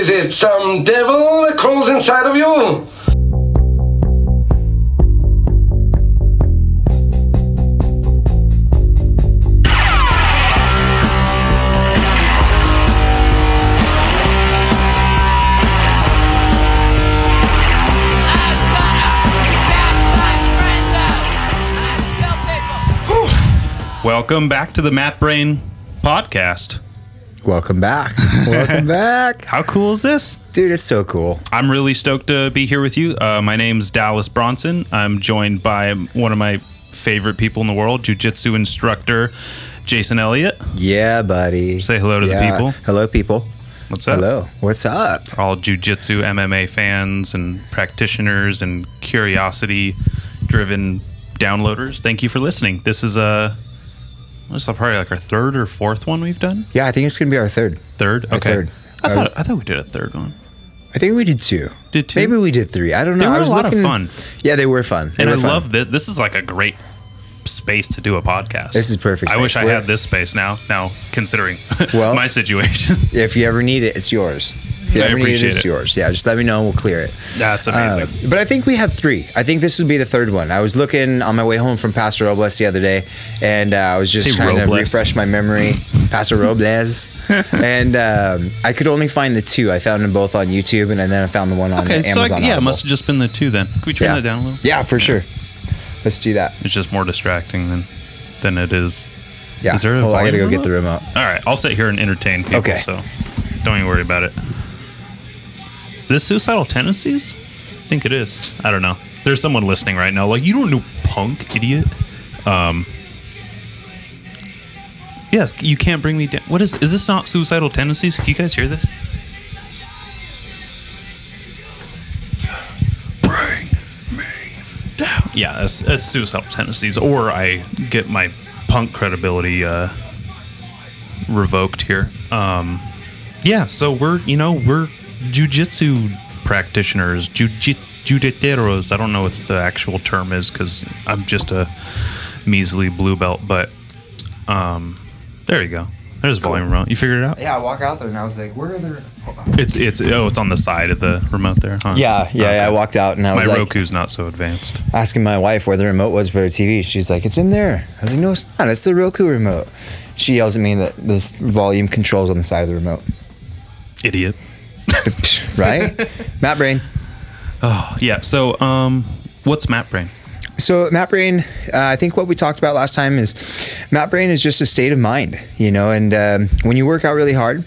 Is it some devil that crawls inside of you? Welcome back to the Mat Brain podcast. Welcome back. Welcome back. How cool is this? Dude, it's so cool. I'm really stoked to be here with you. Uh, my name's Dallas Bronson. I'm joined by one of my favorite people in the world, jujitsu instructor Jason Elliott. Yeah, buddy. Say hello to the people. Hello, people. What's up? Hello. What's up? All jujitsu MMA fans and practitioners and curiosity driven downloaders. Thank you for listening. This is a this is probably like our third or fourth one we've done. Yeah, I think it's gonna be our third. Third. Our Okay. third. I thought um, I thought we did a third one. I think we did two. Did two? Maybe we did three. I don't know. They were I was a lot of looking- fun. Yeah, they were fun. They and I fun. love that this is like a great space to do a podcast. This is perfect I wish. I We're- had this space now. Now considering Well- my situation, If you ever need it, it's yours. You I appreciate it, yours. Yeah, just let me know and we'll clear it. that's Uh, amazing. but I think we had three. I think this would be the third one. I was looking on my way home from Pastor Robles the other day, and uh, I was just trying to refresh my memory. Pastor Robles, and um, I could only find the two. I found them both on YouTube, and then I found the one on okay, so I, Amazon. yeah, it must have just been the two then. Can we turn yeah. that down a little? Yeah, for sure. Let's do that. It's just more distracting than than it is. Yeah. Is there a oh, I gotta go volume get the remote. All right, I'll sit here and entertain people. Okay. So don't even worry about it. This suicidal tendencies? I think it is. I don't know. There's someone listening right now. Like you don't know punk idiot. Um. Yes, you can't bring me down. What is? Is this not suicidal tendencies? Can you guys hear this? Bring me down. Yeah, it's, it's suicidal tendencies, or I get my punk credibility uh, revoked here. Um, yeah, so we're you know we're jujitsu practitioners, juji- jujiteros. I don't know what the actual term is because I'm just a measly blue belt, but um, there you go. There's volume remote. You figured it out? Yeah, I walk out there and I was like, "Where are the?" It's it's oh it's on the side of the remote there. Huh? Yeah, yeah, yeah. I walked out and I My was like Roku's not so advanced. asking my wife where the remote was for her TV. She's like, "It's in there." I was like, "No, it's not. It's the Roku remote." She yells at me that this volume controls on the side of the remote. Idiot. right? Mat Brain. Oh yeah. So um, what's Mat Brain? So Mat Brain, uh, I think what we talked about last time is Mat Brain is just a state of mind, you know. And um, when you work out really hard,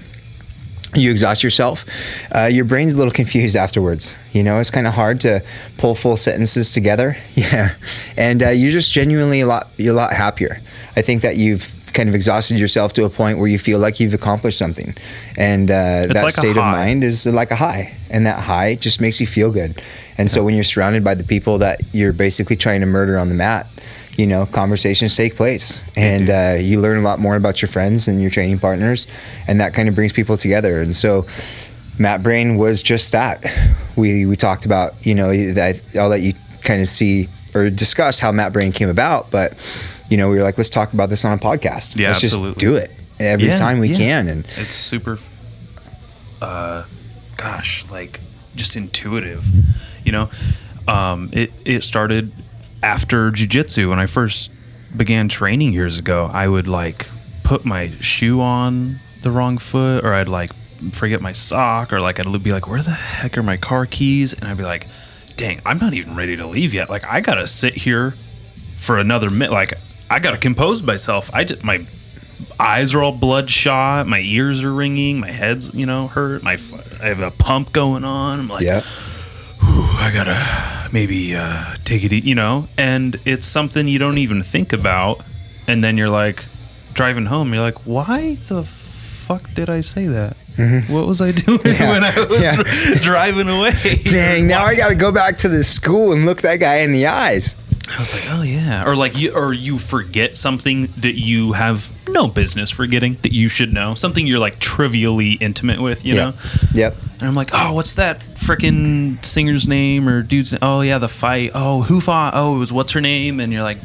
you exhaust yourself. Uh, your brain's a little confused afterwards. You know, it's kind of hard to pull full sentences together. Yeah, and uh, you're just genuinely a lot, you're a lot happier. I think that you've kind of exhausted yourself to a point where you feel like you've accomplished something, and uh, that like state of mind is like a high, and that high just makes you feel good. And so when you're surrounded by the people that you're basically trying to murder on the mat, you know, conversations take place, and uh, you learn a lot more about your friends and your training partners, and that kind of brings people together. And so, Mat Brain was just that. We we talked about you know that I'll let you kind of see or discuss how Mat Brain came about, but you know we were like, let's talk about this on a podcast. Yeah, let's absolutely. just do it every Yeah, time we yeah. can. And It's super, uh, gosh, like just intuitive. You know, um, it it started after jujitsu when I first began training years ago. I would like put my shoe on the wrong foot, or I'd like forget my sock, or like I'd be like, "Where the heck are my car keys?" And I'd be like, "Dang, I'm not even ready to leave yet. Like I gotta sit here for another minute. Like I gotta compose myself. I just my eyes are all bloodshot. My ears are ringing. My head's you know hurt. My I have a pump going on. I'm like, yeah, I gotta maybe uh, take it, you know. And it's something you don't even think about, and then you're like driving home. You're like, why the fuck did I say that? What was I doing when I was Yeah. driving away? dang! Now I got to go back to the school and look that guy in the eyes. I was like, oh yeah, or like you, or you forget something that you have no business forgetting that you should know, something you're like trivially intimate with, you know. Yep. And I'm like, oh, what's that freaking singer's name or dude's? Name? Oh yeah, the fight. Oh, who fought? Oh, it was what's her name? And you're like,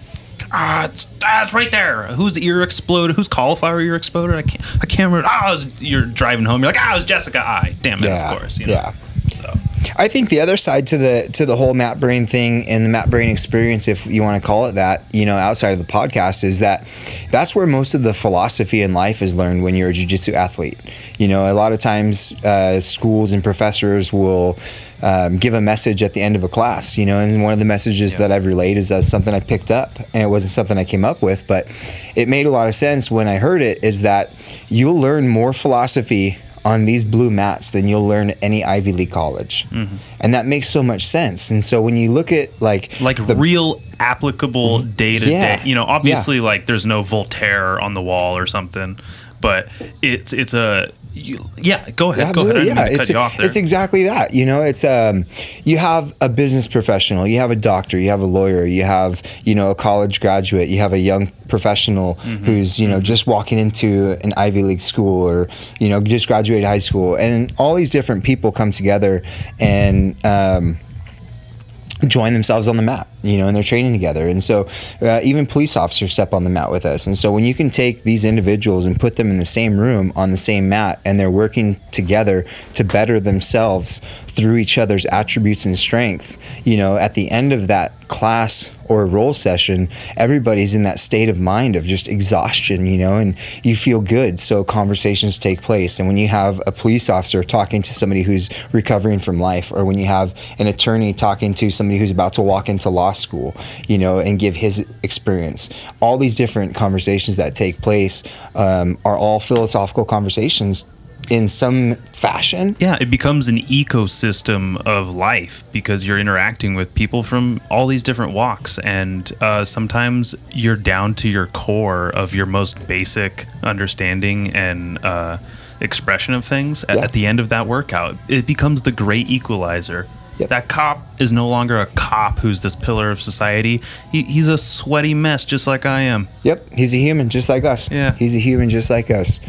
ah, it's, ah, it's right there. Whose ear exploded? Whose cauliflower ear exploded? I can't, I can't remember. Ah, was- you're driving home. You're like, ah, it was Jessica Eye. Damn it, Yeah, of course. You know? yeah. So, I think the other side to the to the whole Mat Brain thing and the Mat Brain experience, if you want to call it that, you know, outside of the podcast, is that that's where most of the philosophy in life is learned when you're a jiu-jitsu athlete. You know, a lot of times uh, schools and professors will um, give a message at the end of a class. You know, and one of the messages that I've relayed is uh, something I picked up, and it wasn't something I came up with, but it made a lot of sense when I heard it. Is that you'll learn more philosophy on these blue mats than you'll learn at any Ivy League college. Mm-hmm. And that makes so much sense. And so when you look at like like the- real applicable mm-hmm. day to Yeah. day. You know, obviously, like there's no Voltaire on the wall or something, but it's it's a you, yeah. Go ahead, go ahead. I didn't mean to cut it's, you off there. it's exactly that. You know, it's um, you have a business professional, you have a doctor, you have a lawyer, you have you know a college graduate, you have a young professional Mm-hmm. who's you know just walking into an Ivy League school or you know just graduated high school, and all these different people come together and. Um, join themselves on the mat, you know, and they're training together. And so uh, even police officers step on the mat with us. And so when you can take these individuals and put them in the same room on the same mat and they're working together to better themselves through each other's attributes and strength, you know, at the end of that class or a role session, everybody's in that state of mind of just exhaustion, you know, and you feel good. So conversations take place. And when you have a police officer talking to somebody who's recovering from life, or when you have an attorney talking to somebody who's about to walk into law school, you know, and give his experience, all these different conversations that take place um, are all philosophical conversations in some fashion. yeah, it becomes an ecosystem of life because you're interacting with people from all these different walks, and uh, sometimes you're down to your core of your most basic understanding and uh, expression of things. At, Yeah. at the end of that workout, it becomes the great equalizer. Yep. That cop is no longer a cop who's this pillar of society. He, he's a sweaty mess, just like I am. Yep, he's a human just like us. Yeah. he's a human just like us.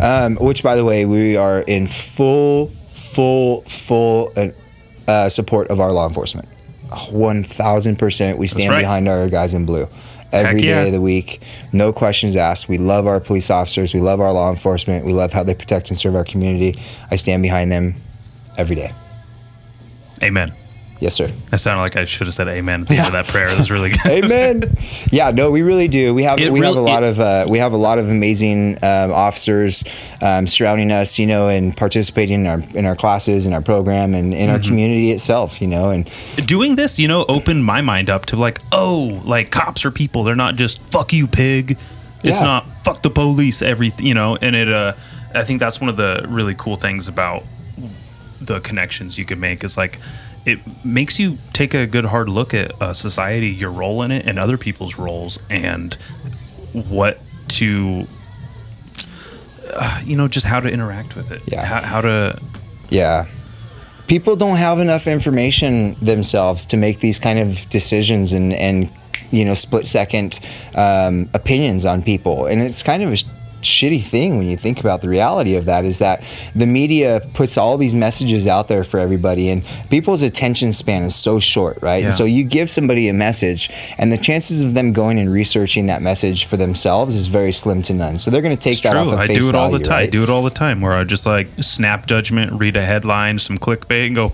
Um, which, by the way, we are in full, full, full uh, uh, support of our law enforcement. One thousand percent, we stand right. behind our guys in blue every day yeah. of the week. No questions asked. We love our police officers. We love our law enforcement. We love how they protect and serve our community. I stand behind them every day. Amen. Yes, sir. I sounded like I should have said amen at the end of that prayer. That was really good. Amen. yeah, no, we really do. We have It we have a lot it- of uh, we have a lot of amazing um, officers um, surrounding us, you know, and participating in our in our classes and our program and in our Mm-hmm. community itself, you know, and doing this, you know, opened my mind up to like, oh, like cops are people. They're not just fuck you, pig. It's Yeah. not fuck the police. Everything, you know, and it. uh I think that's one of the really cool things about the connections you can make is like it makes you take a good hard look at uh, society, your role in it, and other people's roles, and what to. Uh, you know, just how to interact with it. Yeah. How, how to yeah. People don't have enough information themselves to make these kind of decisions and and you know split second um, opinions on people, and it's kind of a shitty thing when you think about the reality of that is that the media puts all these messages out there for everybody and people's attention span is so short right Yeah. and so you give somebody a message and the chances of them going and researching that message for themselves is very slim to none so they're going to take It's that true. off of I do it all the value, time. I do it all the time where I just like snap judgment, read a headline, some clickbait, and go,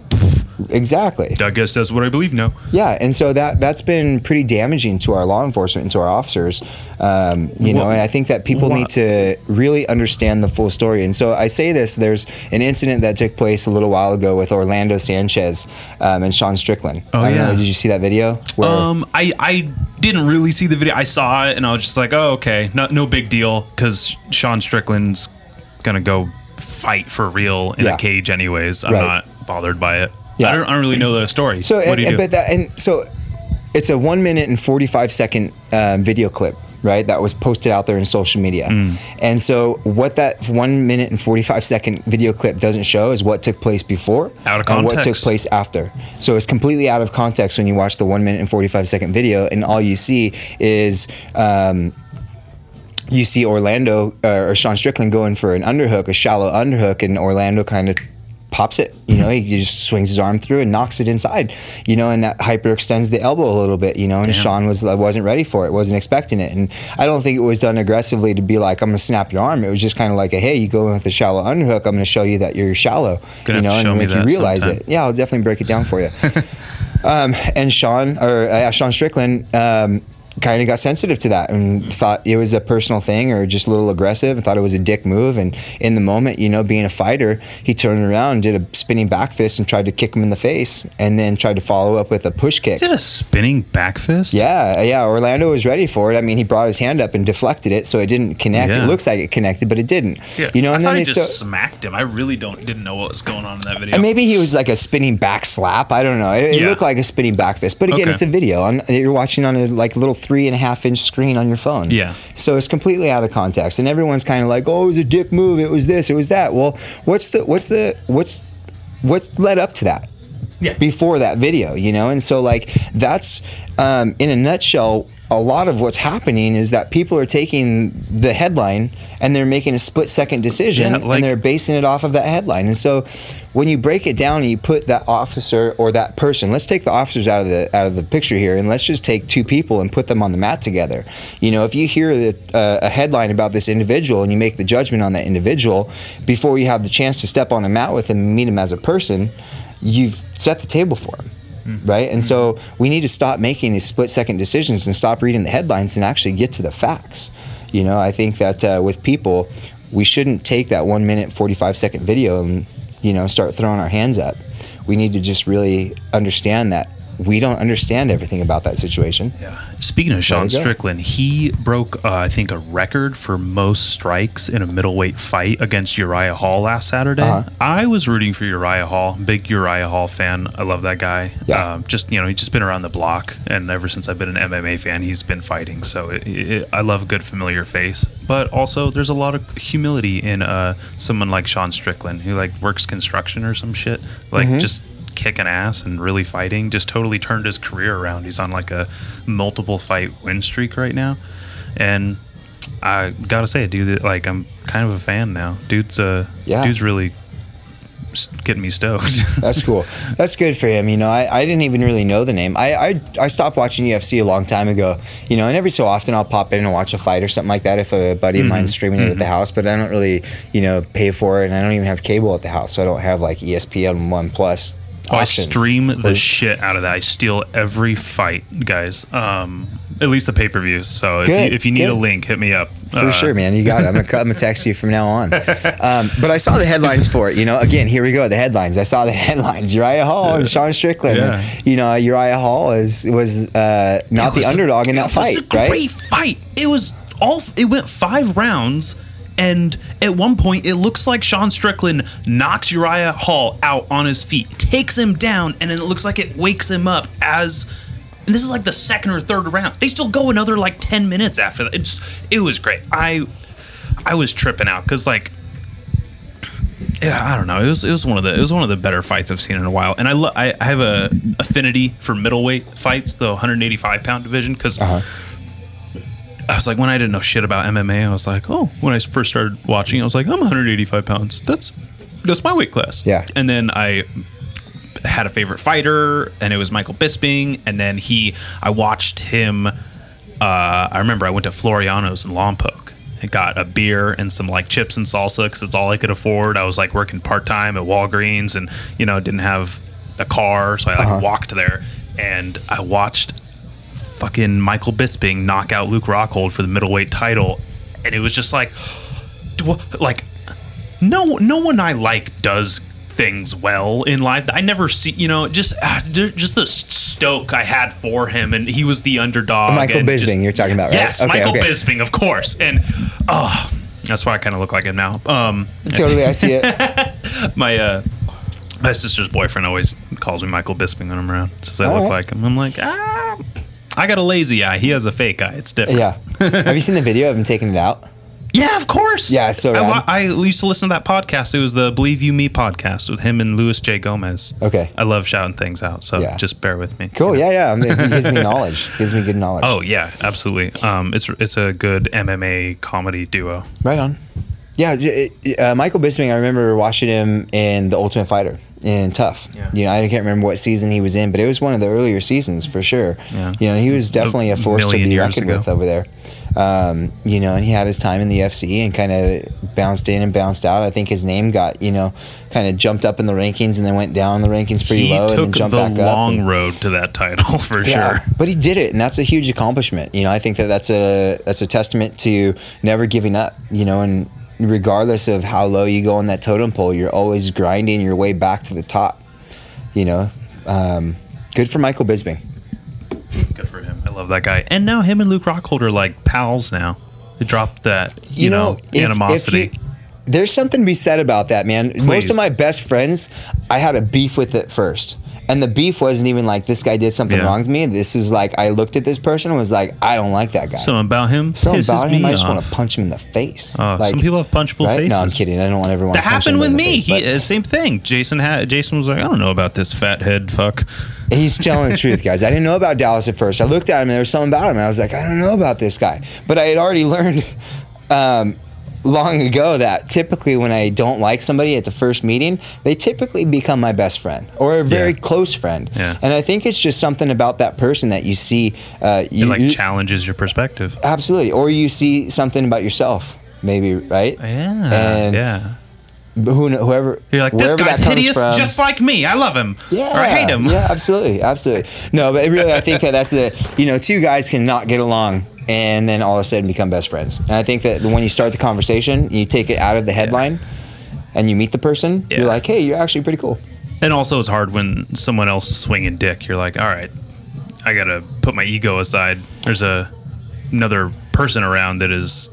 exactly I guess that's what I believe now. Yeah, and so that that's been pretty damaging to our law enforcement and to our officers. Um, you know, and I think that people well, need to really understand the full story. And so I say this: there's an incident that took place a little while ago with Orlando Sanchez um, and Sean Strickland. Oh, I yeah. know, did you see that video? Where- Um, I I didn't really see the video. I saw it and I was just like, oh okay, no no big deal because Sean Strickland's gonna go fight for real in Yeah. a cage anyways. I'm Right. not bothered by it. Yeah. I don't, I don't really know the story. So, what and, do you do? but that, and so it's a one minute and 45 second um, video clip, right? That was posted out there in social media. Mm. And so, what that one minute and 45 second video clip doesn't show is what took place before Out of and what took place after. So, it's completely out of context when you watch the one minute and 45 second video, and all you see is. Um, you see Orlando uh, or Sean Strickland going for an underhook, a shallow underhook, and Orlando kind of pops it. You know, he just swings his arm through and knocks it inside. You know, and that hyperextends the elbow a little bit. You know, and Damn. Sean was wasn't ready for it, wasn't expecting it, and I don't think it was done aggressively to be like I'm gonna snap your arm. It was just kind of like a hey, you go in with a shallow underhook. I'm gonna show you that you're shallow. Gonna you know, and make you realize sometime. it. Yeah, I'll definitely break it down for you. um, and Sean or uh, Sean Strickland. Um, Kind of got sensitive to that and thought it was a personal thing or just a little aggressive and thought it was a dick move. And in the moment, you know, being a fighter, he turned around and did a spinning back fist and tried to kick him in the face and then tried to follow up with a push kick. Did a spinning back fist? Yeah, yeah. Orlando was ready for it. I mean, he brought his hand up and deflected it, so it didn't connect. Yeah. It looks like it connected, but it didn't. Yeah. You know, I and thought then he just so, smacked him. I really don't didn't know what was going on in that video. and maybe he was like a spinning back slap. I don't know. It, it looked like a spinning back fist, but again, Okay. it's a video. On, you're watching on a like little three and a half inch screen on your phone. Yeah. So it's completely out of context, and everyone's kind of like, "Oh, it was a dick move. It was this. It was that." Well, what's the what's the what's what led up to that? yeah. before that video, you know? And so, like, that's um, in a nutshell, a lot of what's happening is that people are taking the headline and they're making a split second decision Yeah, like- and they're basing it off of that headline. And so, when you break it down and you put that officer or that person, let's take the officers out of the out of the picture here and let's just take two people and put them on the mat together. You know, if you hear that uh, a headline about this individual and you make the judgment on that individual before you have the chance to step on a mat with him and meet him as a person, you've set the table for him. Right. And so we need to stop making these split second decisions and stop reading the headlines and actually get to the facts. You know, I think that uh, with people, we shouldn't take that one minute, 45 second video and, you know, start throwing our hands up. We need to just really understand that we don't understand everything about that situation. Yeah. Speaking of Sean. Strickland, he broke, uh, I think, a record for most strikes in a middleweight fight against Uriah Hall last Saturday. Uh-huh. I was rooting for Uriah Hall. Big Uriah Hall fan. I love that guy. Yeah. Um, just you know, he's just been around the block, and ever since I've been an MMA fan, he's been fighting. So it, it, I love a good familiar face. But also, there's a lot of humility in uh, someone like Sean Strickland, who like works construction or some shit, like Mm-hmm. just kicking ass and really fighting. Just totally turned his career around. He's on like a multiple fight win streak right now, and I gotta say, dude, like I'm kind of a fan now. Dude's uh, Yeah. dude's really getting me stoked. That's cool. That's good for him. You know, I, I didn't even really know the name. I, I I stopped watching UFC a long time ago. You know, and every so often I'll pop in and watch a fight or something like that if a buddy of mine's streaming it at the house. But I don't really, you know, pay for it, and I don't even have cable at the house, so I don't have like ESPN One Plus. Oh, I stream the shit out of that. I steal every fight, guys. Um, at least the pay per views. So if you, if you need good. a link, hit me up. For Uh, sure, man. You got it. I'm gonna, I'm gonna text you from now on. Um, but I saw the headlines for it. You know, again, here we go. The headlines. I saw the headlines. Uriah Hall and Sean Strickland. Yeah. And, you know, Uriah Hall is was uh, not the was a- underdog in that fight. it was a right? Great fight. It was all. It went five rounds, and at one point, it looks like Sean Strickland knocks Uriah Hall out on his feet, takes him down, and then it looks like it wakes him up as. And this is like the second or third round. They still go another like ten minutes after that. It's it was great. I I was tripping out because like yeah, I don't know. It was it was one of the it was one of the better fights I've seen in a while, and I lo- I, I have a affinity for middleweight fights, the 185 pound division, because Uh-huh. I was like when I didn't know shit about MMA, I was like, oh, when I first started watching, I was like, I'm 185 pounds. That's that's my weight class. Yeah. and then I had a favorite fighter, and it was Michael Bisping, and then he I watched him. Uh, I remember I went to Floriano's in Lompoc. I got a beer and some like chips and salsa because it's all I could afford. I was like working part time at Walgreens and you know didn't have a car, so I like walked there and I watched fucking Michael Bisping knock out Luke Rockhold for the middleweight title, and it was just like, like no no one I like does things well in life. I never see you know just there- just the stoke I had for him, and he was the underdog. Michael Bisping, just- you're talking about, right? Yes, Okay, Michael okay. Bisping, of course, and oh. That's why I kind of look like him now. Um, Totally, I see it. my uh, my sister's boyfriend always calls me Michael Bisping when I'm around. Says I All look right. like him. I'm like, ah, I got a lazy eye. He has a fake eye. It's different. Yeah. Have you seen the video of him taking it out? Yeah, of course. Yeah, so I, I used to listen to that podcast. It was the Believe You Me podcast with him and Luis J. Gomez. Okay. I love shouting things out, so Yeah. just bear with me. Cool. Yeah, yeah. I mean, it gives me knowledge. Gives me good knowledge. Oh yeah, absolutely. Um, it's it's a good MMA comedy duo. right on. Yeah, uh, Michael Bisping. I remember watching him in The Ultimate Fighter in Tough. Yeah. You know, I can't remember what season he was in, but it was one of the earlier seasons for sure. Yeah. You know, he was definitely a force to be reckoned ago. with over there. Um, you know, and he had his time in the FC and kind of bounced in and bounced out. I think his name got you know kind of jumped up in the rankings and then went down the rankings pretty he low and then took jumped the back up. long and- road to that title for yeah, sure. but he did it, and that's a huge accomplishment. You know, I think that that's a that's a testament to never giving up. You know, and regardless of how low you go on that totem pole, you're always grinding your way back to the top. You know, um, good for Michael Bisping. Good for him. I love that guy. And now him and Luke Rockhold are like pals now. They dropped that, you, know, if- if animosity. you- there's something to be said about that, man. Most of my best friends, I had a beef with it first. And the beef wasn't even like this guy did something Yeah. wrong to me. This was like I looked at this person and was like, I don't like that guy. Something about him Something about him, me I just off. want to punch him in the face. Oh, Like- some people have punchable right? faces. No, I'm kidding. I don't want everyone. That to punch happened him with in the me. face, he, uh, same thing. Jason had. Jason was like, I don't know about this fat head fuck. He's telling the truth, guys. I didn't know about Dallas at first. I looked at him and there was something about him. And I was like, I don't know about this guy. But I had already learned um, long ago that typically when I don't like somebody at the first meeting, they typically become my best friend or a very Yeah. close friend. Yeah. And I think it's just something about that person that you see. Uh, It like you- challenges your perspective. absolutely, or you see something about yourself, maybe, right? Yeah. And yeah. Who, whoever You're like, this guy's hideous, from- just like me. I love him. Yeah, Or I hate him. Yeah, absolutely, absolutely. No, but really, I think that that's the you know two guys cannot get along and then all of a sudden become best friends. And I think that when you start the conversation, you take it out of the headline, and you meet the person, Yeah. you're like, hey, you're actually pretty cool. And also, it's hard when someone else is swinging dick. You're like, all right, I gotta put my ego aside. There's a another person around that is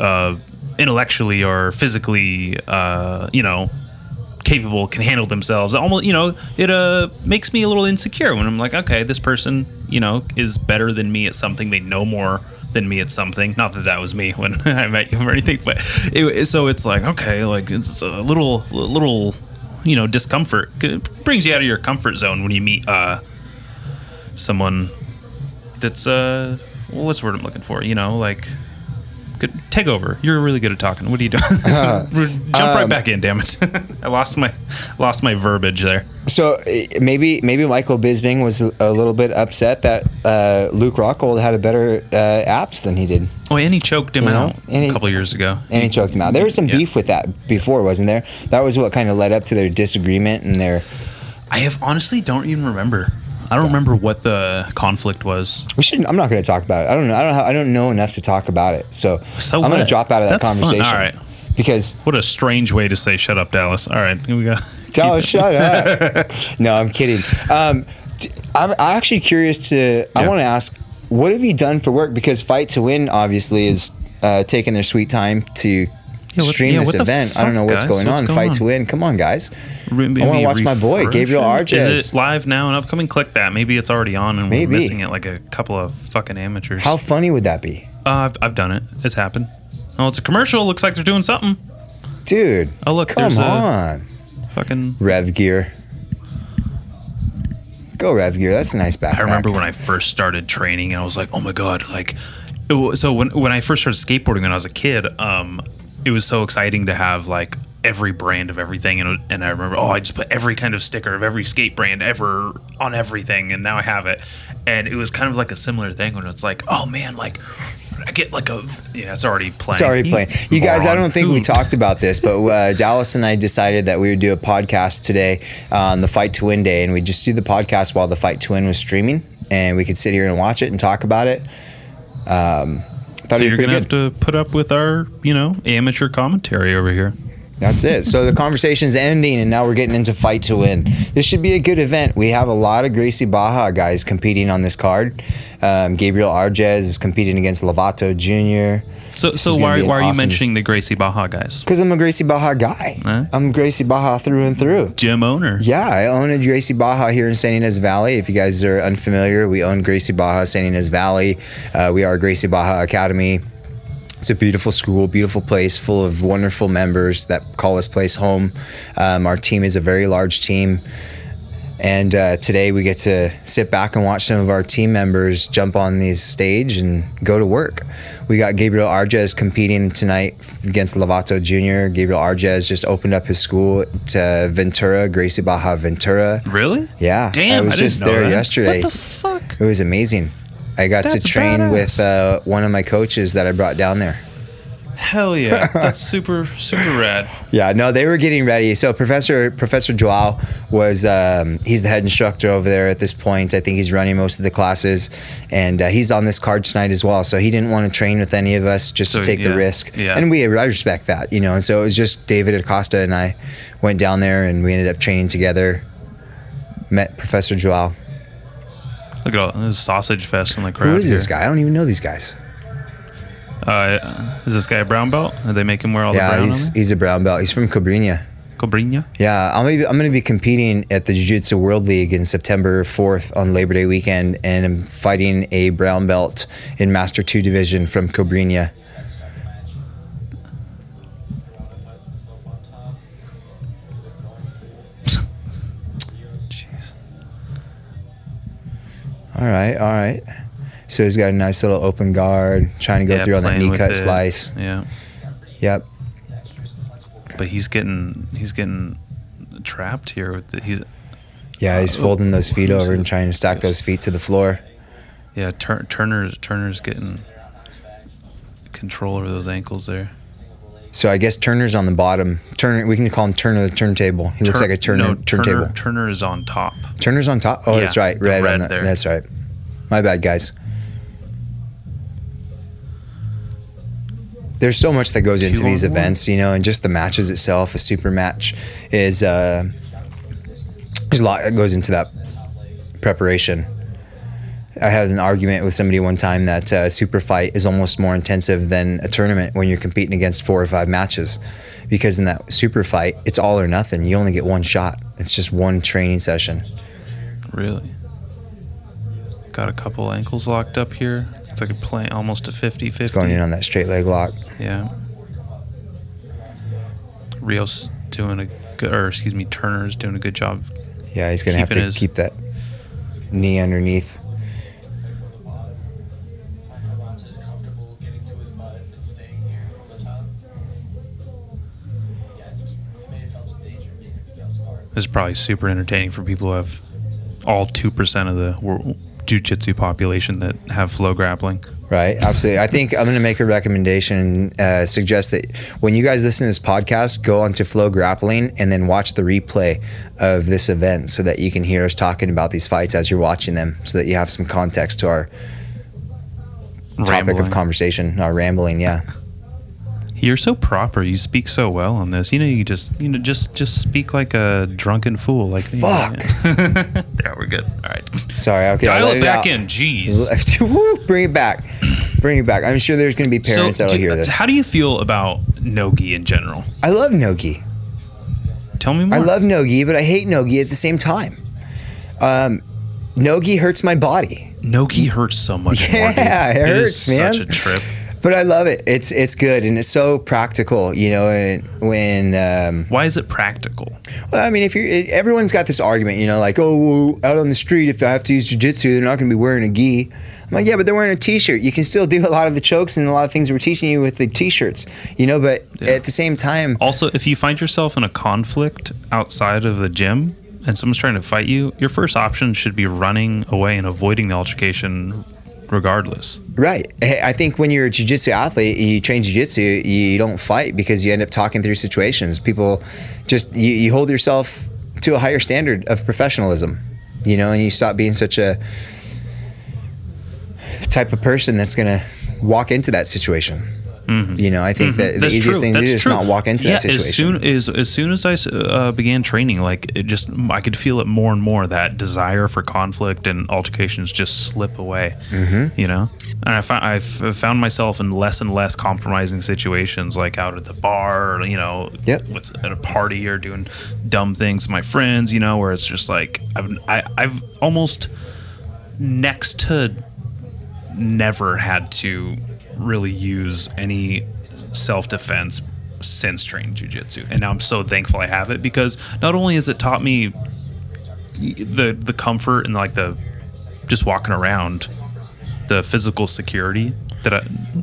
uh, intellectually or physically, uh, you know, capable, can handle themselves. Almost, you know, it uh makes me a little insecure when I'm like, okay, this person, you know, is better than me at something. They know more than me at something. Not that that was me when I met you or anything, but it, so it's like, okay, like it's a little, little, you know, discomfort. It brings you out of your comfort zone when you meet uh someone that's uh what's the word I'm looking for? You know, like good take over. You're really good at talking. What are you doing? Jump right Um, back in, damn it. I lost my lost my verbiage there. So eh, maybe maybe Michael Bisping was a little bit upset that uh, Luke Rockhold had a better uh, apps than he did, Oh, and he choked him You know, out and a he- couple years ago. and he choked him out. There was some Yeah. beef with that before, wasn't there? That was what kind of led up to their disagreement and their. I have honestly don't even remember. I don't remember what the conflict was. We shouldn't. I'm not going to talk about it. I don't know. I don't. Have, I don't know enough to talk about it. So, So I'm going to drop out of that That's fun. conversation. All right. Because What a strange way to say "shut up, Dallas." All right, here we go. Dallas, shut up. no, I'm kidding. Um, I'm, I'm actually curious to. I want to ask, what have you done for work? Because Fight to Win obviously is uh, taking their sweet time to. What- Stream yeah, this event. I don't know what's guys? going What's on. going Fight on? to win. Come on, guys. Maybe I wanna watch my boy, Gabriel? Arges. Is it live now and upcoming? Click that. Maybe it's already on and Maybe. we're missing it like a couple of fucking amateurs. How funny would that be, Uh, I've, I've done it. It's happened. Oh, it's a commercial. Looks like they're doing something. dude? Oh, look, Come on, Fucking. Rev Gear. Go Rev Gear. That's a nice backpack. I remember when I first started training, and I was like, "Oh my god!" Like, so when when I first started skateboarding when I was a kid, um, it was so exciting to have like every brand of everything, and and I remember, oh, I just put every kind of sticker of every skate brand ever on everything, and now I have it, and it was kind of like a similar thing when it's like, oh man, like. I get like a yeah, it's already playing. It's already playing. You guys, I don't think we talked about this, but uh, Dallas and I decided that we would do a podcast today on the Fight to Win day, and we just do the podcast while the Fight to Win was streaming, and we could sit here and watch it and talk about it. Um, thought So you're gonna have to put up with our, you know, amateur commentary over here. That's it. So the conversation's ending, and now we're getting into Fight to Win. This should be a good event. We have a lot of Gracie Barra guys competing on this card. Um, Gabriel Arges is competing against Lovato Jr. So, so why, why are you mentioning the Gracie Barra guys? Because I'm a Gracie Barra guy. Huh? I'm Gracie Barra through and through. Gym owner. Yeah, I own a Gracie Barra here in San Ynez Valley. If you guys are unfamiliar, we own Gracie Barra San Ynez Valley. Uh, we are Gracie Barra Academy. It's a beautiful school, beautiful place, full of wonderful members that call this place home. Um, our team is a very large team. And uh, today we get to sit back and watch some of our team members jump on the stage and go to work. We got Gabriel Arges competing tonight against Lovato Jr. Gabriel Arges just opened up his school to Ventura, Gracie Barra Ventura. Really? Yeah, Damn, I was I just there that. yesterday. What the fuck? It was amazing. I got That's to train badass. with uh, one of my coaches that I brought down there. Hell yeah. That's super, super rad. Yeah, no, they were getting ready. So Professor Professor Joao was um, he's the head instructor over there at this point. I think he's running most of the classes, and uh, he's on this card tonight as well. So he didn't want to train with any of us just So, to take yeah, the risk. yeah. And we I respect that, you know. And so it was just David Acosta and I went down there, and we ended up training together. Met Professor Joao. Look at all this sausage fest in the crowd. Who is this guy? I don't even know these guys. Uh, is this guy a brown belt? Are they make him wear all the yeah, brown he's on he's a brown belt. He's from Cobrinha. Cobrinha? Yeah, I'm gonna be, I'm going to be competing at the Jiu Jitsu World League in September 4th on Labor Day weekend, and I'm fighting a brown belt in Master Two division from Cobrinha. Jeez. All right, all right. So he's got a nice little open guard, trying to go Yeah, through on that knee cut it. slice. Yeah. Yep. But he's getting he's getting trapped here with the, he's Yeah, he's Uh, folding those feet over and trying to stack those feet to the floor. yeah, Tur- Turner's Turner's getting control over those ankles there. So I guess Turner's on the bottom. Turner, we can call him Turner the turntable. He looks like a Turner no, turntable. Turner, is on top. Turner's on top. Oh, Yeah, that's right. Red, red on the, there. That's right. My bad, guys. There's so much that goes into these one. events, you know, and just the matches itself. A super match is uh, there's a lot that goes into that preparation. I had an argument with somebody one time that uh, a super fight is almost more intensive than a tournament when you're competing against four or five matches, because in that super fight, it's all or nothing. You only get one shot. It's just one training session. Really. Got a couple ankles locked up here. It's like a play almost a 50-50. It's going in on that straight leg lock. Yeah. Rios doing a good, or excuse me, Turner's doing a good job. Yeah, he's gonna have to his- keep that knee underneath. is comfortable getting to his butt and staying here from the top. Yeah, I think he may have felt some danger being in Miguel's guard. This is probably super entertaining for people who have all two percent of the jiu-jitsu population that have FloGrappling. Right, absolutely. I think I'm going to make a recommendation and uh, suggest that when you guys listen to this podcast, go onto FloGrappling and then watch the replay of this event so that you can hear us talking about these fights as you're watching them, so that you have some context to our topic Rambling. of conversation, our rambling. Yeah, You're so proper. You speak so well on this. You know, you just you know just just speak like a drunken fool. Like. Fuck. there, we're good. All right. sorry. Okay, Dial it back out. in. Jeez. Woo, Bring it back. Bring it back. I'm sure there's going to be parents that'll do- hear this. How do you feel about nogi in general? I love Nogi. Tell me more. I love Nogi, but I hate Nogi at the same time. Um, Nogi hurts my body. Nogi hurts so much. Yeah, it is hurts, man. It's such a trip. But I love it. It's it's good and it's so practical. You know, and when um, Why is it practical? well, I mean, if you're everyone's got this argument, you know, like oh, out on the street, if I have to use jujitsu, they're not going to be wearing a gi. I'm like, yeah, but they're wearing a t-shirt. You can still do a lot of the chokes and a lot of things we're teaching you with the t-shirts. You know, but Yeah. at the same time, Also, if you find yourself in a conflict outside of the gym and someone's trying to fight you, your first option should be running away and avoiding the altercation regardless. Right. I think when you're a jiu-jitsu athlete, you train jiu-jitsu, you don't fight because you end up talking through situations. People just you, you hold yourself to a higher standard of professionalism, you know, and you stop being such a type of person that's going to walk into that situation. You know, I think that the Mm-hmm. That's easiest true. thing to That's do is true. not walk into yeah, that situation. As soon as as soon as I uh, began training, like it just I could feel it more and more. That desire for conflict and altercations just slip away. Mm-hmm. You know, and I found I've found myself in less and less compromising situations, like out at the bar, or, you know, Yep. with at a party or doing dumb things with my friends. You know, where it's just like I've I, I've almost next to never had to really use any self defense since training jujitsu. And now I'm so thankful I have it because not only has it taught me the the comfort and like the just walking around, the physical security that I,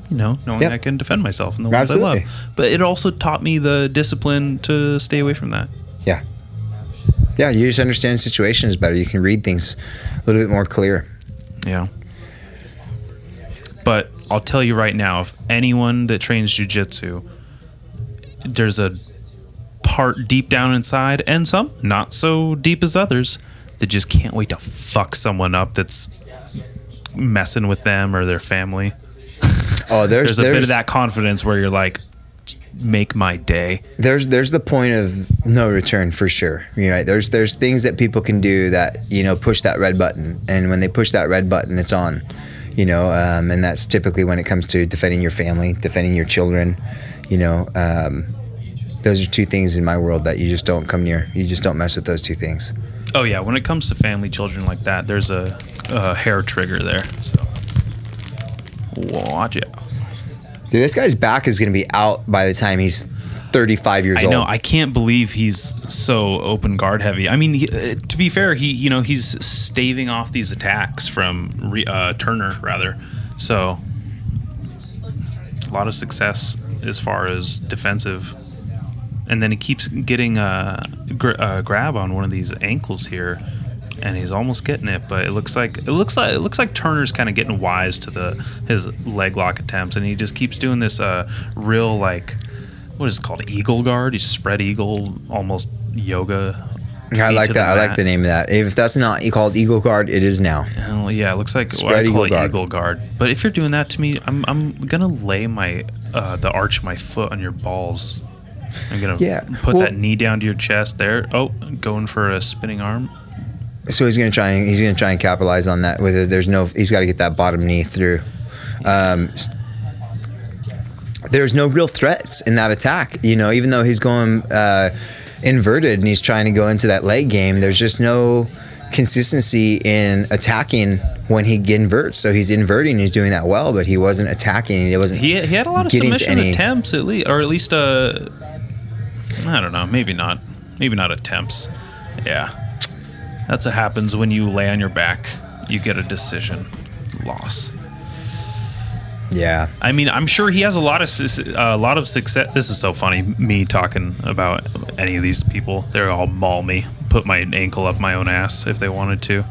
you know, knowing Yep. I can defend myself and the ones I love. But it also taught me the discipline to stay away from that. Yeah. Yeah, you just understand situations better. You can read things a little bit more clear. Yeah. But I'll tell you right now, if anyone that trains jujitsu, there's a part deep down inside, and some not so deep as others, that just can't wait to fuck someone up that's messing with them or their family. Oh, there's There's a bit of that confidence where you're like, make my day. there's there's the point of no return for sure. You know, there's there's things that people can do that you know push that red button, and when they push that red button, it's on. You know, um, and that's typically when it comes to defending your family, defending your children. You know, um, those are two things in my world that you just don't come near. You just don't mess with those two things. Oh yeah, when it comes to family, children like that, there's a, a hair trigger there. So watch it. Dude, this guy's back is going to be out by the time he's 35 years I old. know. I can't believe he's so open guard heavy. I mean, he, uh, to be fair, he you know he's staving off these attacks from Re, uh, Turner rather. So a lot of success as far as defensive. And then he keeps getting a grab on one of these ankles here, and he's almost getting it. But it looks like it looks like it looks like Turner's kind of getting wise to the his leg lock attempts, and he just keeps doing this uh, real like what is it called eagle guard. He's spread eagle, almost yoga. I like that. I like the name of that. If that's not called Eagle Guard, it is now. Oh yeah, it looks like Spread I call eagle it guard. eagle guard. But if you're doing that to me, I'm I'm gonna lay my uh, the arch of my foot on your balls. I'm gonna Yeah, put well- that knee down to your chest there. Oh, going for a spinning arm. So he's gonna try and he's gonna try and capitalize on that. With it, there's no, he's got to get that bottom knee through. Um, there's no real threats in that attack. You know, even though he's going uh, inverted and he's trying to go into that leg game, there's just no consistency in attacking when he inverts. So he's inverting, he's doing that well, but he wasn't attacking. He wasn't. He, he had a lot of submission any- attempts at least, or at least uh, I don't know, maybe not, maybe not attempts. Yeah, that's what happens when you lay on your back. You get a decision, loss. Yeah. I mean, I'm sure he has a lot of sus- a lot of success. This is so funny, me talking about any of these people. They're all maul me, put my ankle up my own ass if they wanted to.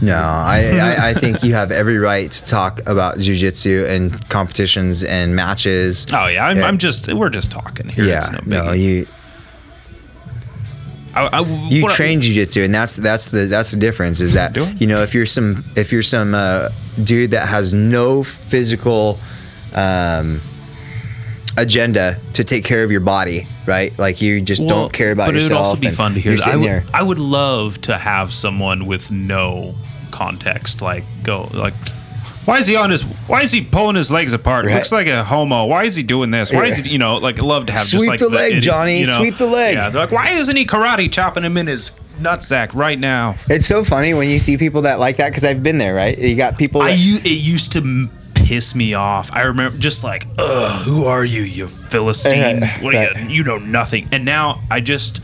No, I, I, I think you have every right to talk about jujitsu and competitions and matches. Oh yeah, I'm, Yeah. I'm just we're just talking here. yeah, It's no, no, you I, I, you train jujitsu, and that's that's the that's the difference. Is that you know if you're some if you're some uh, dude that has no physical um, agenda to take care of your body, right? Like you just Well, don't care about but yourself. it would also be fun to hear. I would, there. I would love to have someone with no context, like go like. Why is he on his? Why is he pulling his legs apart? Right. Looks like a homo. Why is he doing this? Why is he? You know, like love to have just Sweep like the leg, idiot- Johnny. you know? Sweep the leg. Yeah, they're like, why isn't he karate chopping him in his nutsack right now? It's so funny when you see people that like that because I've been there, right? You got people. That, u- it used to piss me off. I remember just like, ugh, who are you, you philistine? What are you? You know nothing. And now I just,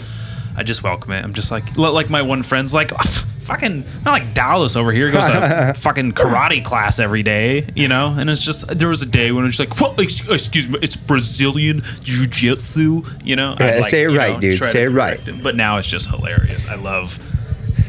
I just welcome it. I'm just like, like my one friend's like, "Ah, fucking, not like Dallas over here goes to fucking karate class every day, you know. And it's just there was a day when it's like? Ex- Excuse me, it's Brazilian jiu-jitsu, you know. Yeah, like, say it right, dude. try Say it right. him. But now it's just hilarious. I love.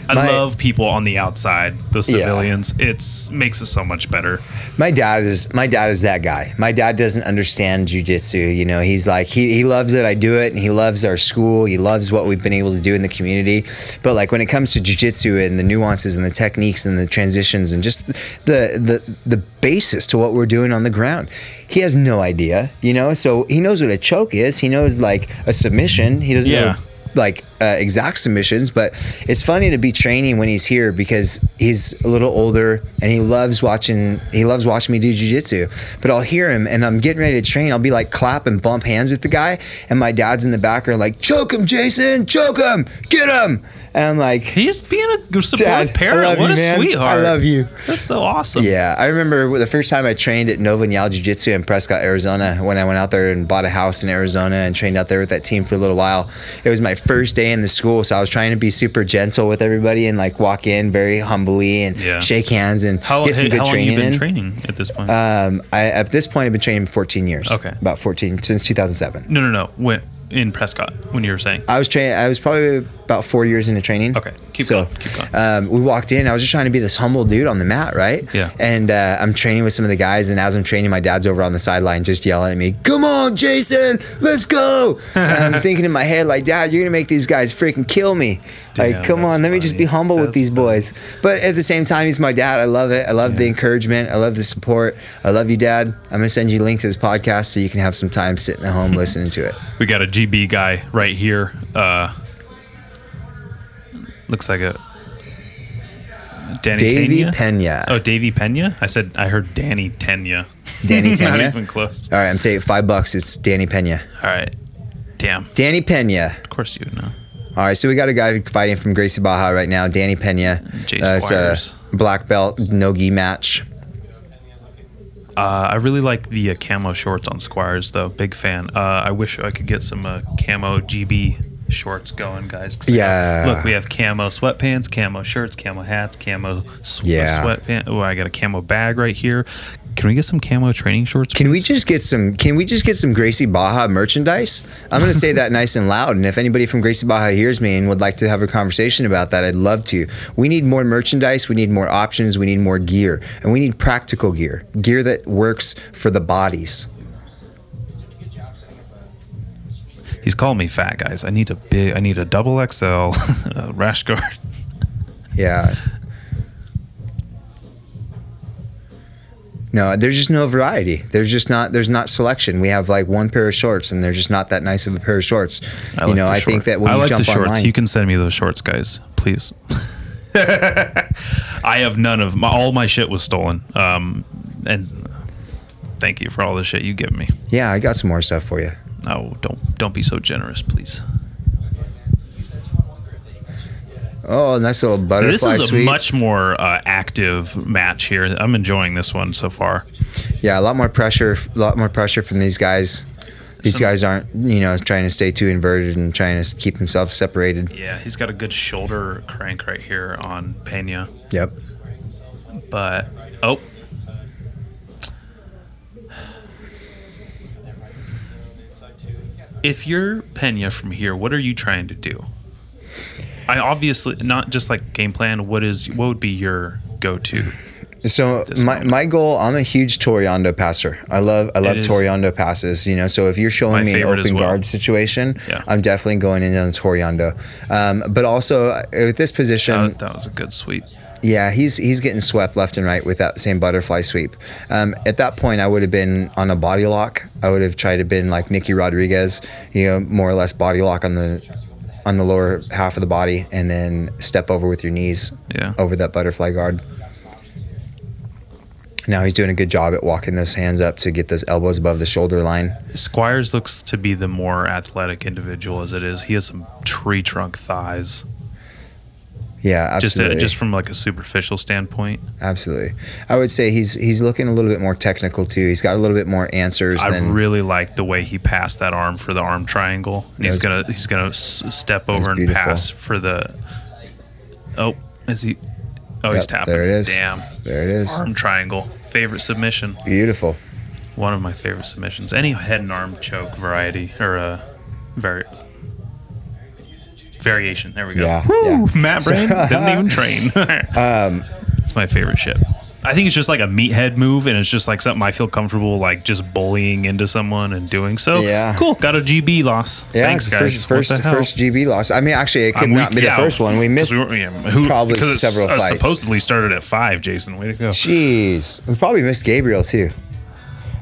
I My- love people on the outside, the civilians. It's makes it so much better. My dad is my dad is that guy. My dad doesn't understand jujitsu. You know, he's like he, he loves it. I do it, and he loves our school. He loves what we've been able to do in the community. But like when it comes to jujitsu and the nuances and the techniques and the transitions and just the the the basis to what we're doing on the ground, he has no idea. You know, so he knows what a choke is. He knows like a submission. He doesn't Yeah. know like uh, exact submissions, but it's funny to be training when he's here because he's a little older and he loves watching. He loves watching me do jujitsu. But I'll hear him and I'm getting ready to train. I'll be like clap and bump hands with the guy, and my dad's in the background like choke him, Jason, choke him, get him. And I'm like, He's being a supportive Dad, parent. what you, a man. sweetheart. I love you. That's so awesome. Yeah, I remember the first time I trained at Nova Nyal Jiu Jitsu in Prescott, Arizona, when I went out there and bought a house in Arizona and trained out there with that team for a little while. It was my first day in the school, so I was trying to be super gentle with everybody and like walk in very humbly and Yeah. shake hands and How, get some good how long training you been in. training at this point? Um, I at this point I've been training for 14 years. Okay. about 14 since 2007. no, no, no. When, in Prescott, when you were saying. I was training. I was probably about four years into training. Okay, keep so, going, keep going. Um, we walked in. I was just trying to be this humble dude on the mat, right? Yeah. And uh, I'm training with some of the guys, and as I'm training, my dad's over on the sideline just yelling at me, "Come on, Jason, let's go!" and I'm thinking in my head, like, Dad, you're gonna make these guys freaking kill me. Damn, like, come that's on, let me just be funny. humble with these funny. boys. But at the same time, he's my dad. I love it. I love the encouragement. I love the support. I love you, Dad. I'm gonna send you a link to this podcast so you can have some time sitting at home listening to it. We got a GB guy right here. Uh, looks like a Danny Tanya? Pena. Oh, Davy Pena. I said I heard Danny Tenya. Danny Tenya. Not even close. All right, I'm taking five bucks. It's Danny Pena. All right. Damn. Danny Pena. Of course you would know. All right, so we got a guy fighting from Gracie Barra right now, Danny Pena. Jay Uh, it's Squires. a black belt no gi match. Uh, I really like the uh, camo shorts on Squires, though. Big fan. Uh, I wish I could get some uh, camo GB shorts going, guys. Yeah. have- look, we have camo sweatpants, camo shirts, camo hats, camo sw- Yeah. sweatpants. Oh, I got a camo bag right here. Can we get some camo training shorts? Can we just get some? Can we just get some Gracie Barra merchandise? I'm going to say that nice and loud. And if anybody from Gracie Barra hears me and would like to have a conversation about that, I'd love to. We need more merchandise. We need more options. We need more gear, and we need practical gear, gear that works for the bodies. He's calling me fat, guys. I need a big. I need a double XL uh, rash guard. Yeah. No, there's just no variety. There's just not. There's not selection. We have like one pair of shorts, and they're just not that nice of a pair of shorts. I you like know, the I think that when I you like jump the shorts. online, You can send me those shorts, guys, please. I have none of my, all my shit was stolen. Um, and thank you for all the shit you give me. yeah, I got some more stuff for you. No, don't don't be so generous, please. use that two on one grip that you mentioned. Yeah. Oh, nice little butterfly. This is a sweep. much more uh, active match here. I'm enjoying this one so far. yeah, a lot more pressure. A lot more pressure from these guys. These Some- guys aren't, you know, trying to stay too inverted and trying to keep themselves separated. Yeah, he's got a good shoulder crank right here on Pena. Yep. But oh, if you're Pena from here, what are you trying to do? I obviously not just like game plan. What is what would be your go-to? So my, moment. my goal, I'm a huge Toreando passer. I love I love. Toreando passes. You know, so if you're showing me an open well. guard situation, Yeah. I'm definitely going in on Toreando. Um, but also uh, with this position, That, that was a good sweep. Yeah, he's he's getting swept left and right with that same butterfly sweep. Um, at that point, I would have been on a body lock. I would have tried to been like Nicky Rodriguez, you know, more or less body lock on the on the lower half of the body, and then step over with your knees Yeah. over that butterfly guard. Now he's doing a good job at walking those hands up to get those elbows above the shoulder line. Squires looks to be the more athletic individual as it is. He has some tree trunk thighs. Yeah, Just absolutely. uh, just from like a superficial standpoint. absolutely. I would say he's he's looking a little bit more technical too. He's got a little bit more answers I than really like the way he passed that arm for the arm triangle. And he's was- gonna he's gonna step over and beautiful. pass for the. Oh, is he? Oh, he's Yep, tapping. there it is. Damn. there it is. Arm triangle. Favorite submission. Beautiful. One of my favorite submissions. Any head and arm choke variety or uh, vari- variation. There we go. Yeah, Woo! yeah. Mat Brain didn't even train. um, it's my favorite shit. I think it's just like a meathead move, and it's just like something I feel comfortable like just bullying into someone and doing so. Yeah. cool. Got a GB loss. Yeah, Thanks, guys. first first the first GB loss. I mean, actually, it could I'm not be the first one. We missed. were- yeah, who, probably several uh, fights. Supposedly started at five. Jason, way to go. Jeez, we probably missed Gabriel too.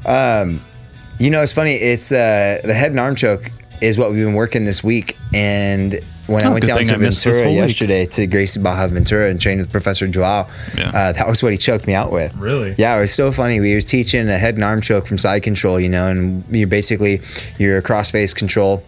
Um, you know, it's funny. It's uh, the head and arm choke is what we've been working this week, and when I Oh, went down to I Ventura whole week. yesterday to Gracie Barra Ventura and trained with Professor Joao, Yeah. uh, that was what he choked me out with. Really? Yeah, it was so funny. We was teaching a head and arm choke from side control, you know, and you basically you're cross face control,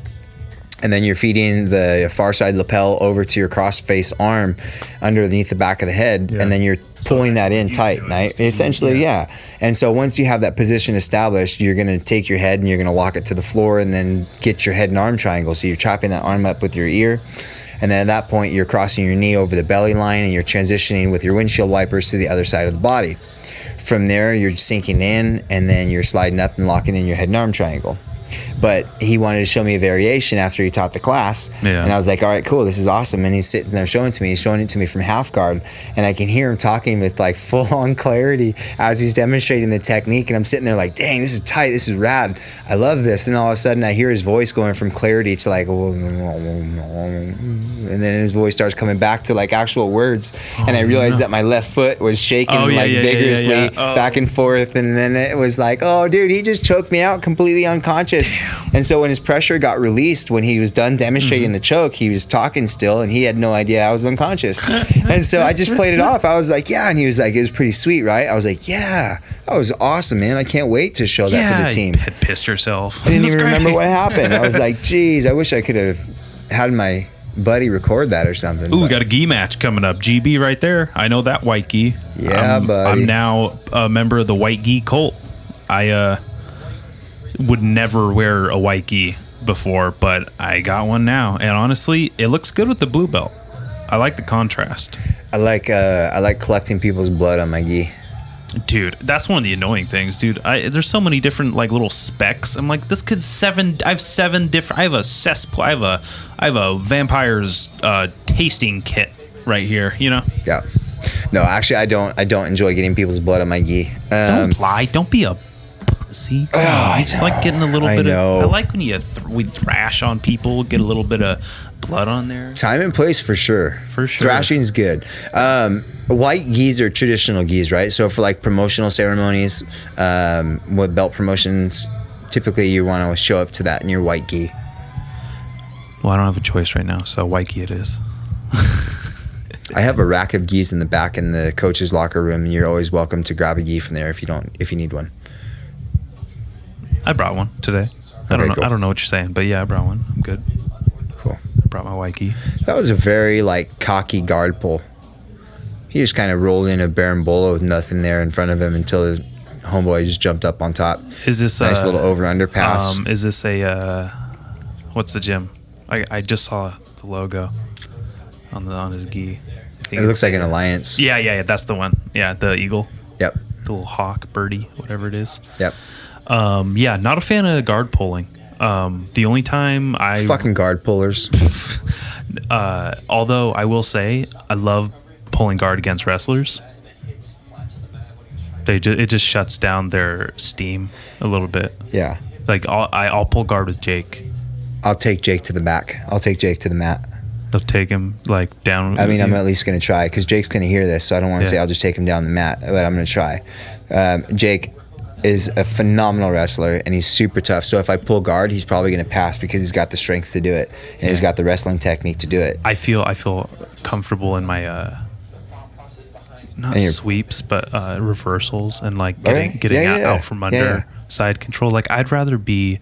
and then you're feeding the far side lapel over to your cross face arm underneath the back of the head, Yeah. and then you're pulling that in tight, right? Essentially, yeah. And so once you have that position established, you're gonna take your head and you're gonna lock it to the floor, and then get your head and arm triangle. So you're chopping that arm up with your ear. And then at that point, you're crossing your knee over the belly line and you're transitioning with your windshield wipers to the other side of the body. From there, you're sinking in and then you're sliding up and locking in your head and arm triangle. But he wanted to show me a variation after he taught the class. Yeah. And I was like, all right, cool, this is awesome. And he's sitting there showing it to me. He's showing it to me from half guard. And I can hear him talking with like full on clarity as he's demonstrating the technique. And I'm sitting there like, dang, this is tight. This is rad. I love this. And all of a sudden, I hear his voice going from clarity to like, and then his voice starts coming back to like actual words. and I oh, realized that my left foot was shaking Oh, yeah, like yeah, vigorously. Oh. back and forth. And then it was like, oh, dude, he just choked me out completely unconscious. And so when his pressure got released, when he was done demonstrating Mm-hmm. the choke, he was talking still and he had no idea I was unconscious. and so I just played it off. I was like, yeah. And he was like, it was pretty sweet, right? I was like, yeah, that was awesome, man. I can't wait to show that to the team. had pissed yourself. I didn't even remember what happened. I was like, geez, I wish I could have had my buddy record that or something. Ooh, we but- got a gi match coming up. GB right there. I know that white gi. Yeah, I'm, buddy. I'm now a member of the white gi cult. I uh, would never wear a white gi before, but I got one now, and honestly, it looks good with the blue belt. I like the contrast, I like uh, I like collecting people's blood on my gi. dude. That's one of the annoying things, dude. I, there's so many different like little specks. I'm like, this kid's seven. I have seven different. I have a cesspool. I have a I have a vampire's uh, tasting kit right here. You know. Yeah. No, actually, I don't. I don't enjoy getting people's blood on my gi. Um, Don't lie. Don't be a Come Oh. I just like getting a little I bit know. of. I like when you th- we thrash on people, get a little bit of blood on there. Time and place for sure. For sure. Thrashing's good. Um, white gis are traditional gis, right? So for like promotional ceremonies, um, with belt promotions, typically you want to show up to that in your white gi. Well, I don't have a choice right now, so white key it is. I have a rack of gis in the back in the coach's locker room, you're always welcome to grab a gi from there if you don't if you need one. I brought one today. I don't Okay, know. cool. I don't know what you're saying, but yeah, I brought one. I'm good. Cool. I brought my key. That was a very like cocky guard pull. He just kind of rolled in a Baron with nothing there in front of him until the homeboy just jumped up on top. Is this a Nice uh, little over under pass. Um, is this a uh, what's the gym? I, I just saw the logo on the on his gi. I think it looks like an alliance. Yeah, yeah, yeah. That's the one. Yeah, the eagle, Yep. the little hawk, birdie, whatever it is. Yep. Um, yeah, not a fan of guard pulling. Um, the only time I Fucking guard pullers. uh, although I will say I love pulling guard against wrestlers. They ju- it just shuts down their steam a little bit. Yeah. Like I'll, I, I'll pull guard with Jake. I'll take Jake to the back. I'll take Jake to the mat. They'll take him like down. I mean, I'm you. at least going to try because Jake's going to hear this, so I don't want to Yeah. say I'll just take him down the mat, but I'm going to try. Um, Jake is a phenomenal wrestler and he's super tough. So if I pull guard, he's probably going to pass because he's got the strength to do it and he's got the wrestling technique to do it. I feel I feel comfortable in my uh, not sweeps, but uh, reversals and like Okay. getting getting Yeah, out, yeah, out from under Yeah, yeah. side control. Like I'd rather be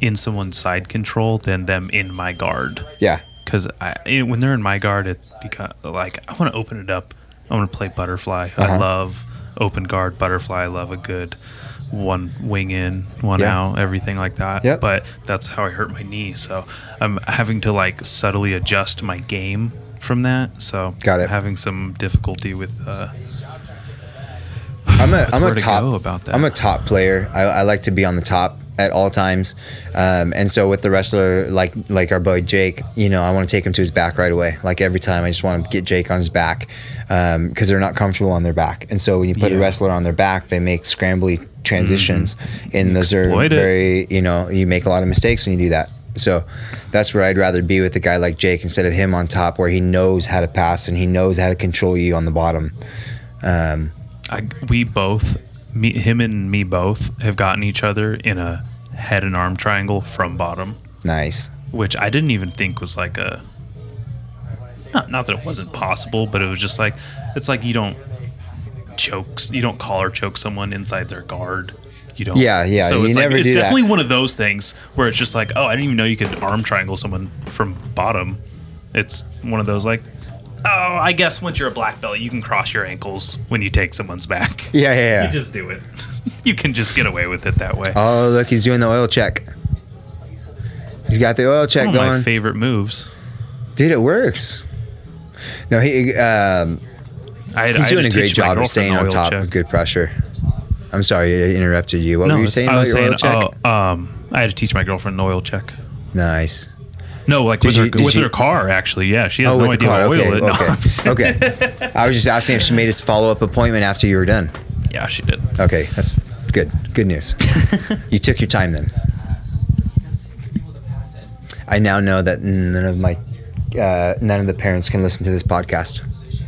in someone's side control than them in my guard. Yeah. because when they're in my guard, it's because like I want to open it up. I want to play butterfly. I Uh-huh. love open guard butterfly. I love a good one wing in, one Yeah. out, everything like that. Yep. But that's how I hurt my knee. So I'm having to like subtly adjust my game from that. So Got it. I'm having some difficulty with. Uh, I'm a, where a to top. about that. I'm a top player. I, I like to be on the top at all times, um, and so with the wrestler like like our boy Jake, you know, I want to take him to his back right away. Like every time, I just want to get Jake on his back because they're not comfortable on their back, and so when you put a wrestler on their back, they make scrambly transitions, and those are Exploit it. very you know you make a lot of mistakes when you do that. So that's where I'd rather be with a guy like Jake instead of him on top, where he knows how to pass and he knows how to control you on the bottom. Um, I, we both, me, him and me both, have gotten each other in a head and arm triangle from bottom. nice. which I didn't even think was like a not, not that it wasn't possible, but it was just like it's like you don't choke you don't collar choke someone inside their guard. You don't. Yeah, yeah, So you it's like it's do that. definitely one of those things where it's just like, oh, I didn't even know you could arm triangle someone from bottom. It's one of those like, oh, I guess once you're a black belt, you can cross your ankles when you take someone's back. Yeah, yeah, yeah. You just do it. you can just get away with it that way. Oh, look, he's doing the oil check. He's got the oil check one of my going. favorite moves. Dude, it works. No, he um, I had, he's had doing a great job of staying on top check. of good pressure. I'm sorry, I interrupted you. What were you saying I was your saying, oil check? oh, um, I had to teach my girlfriend an oil check. nice. No, like Did with, you- her, with you- her car, actually. Yeah, she has Oh, no idea how to oil Okay, it. No, okay, okay. I was just asking if she made his follow up appointment after you were done. yeah, she did. Okay, that's good. Good news. you took your time then. I now know that none of my, uh, none of the parents can listen to this podcast.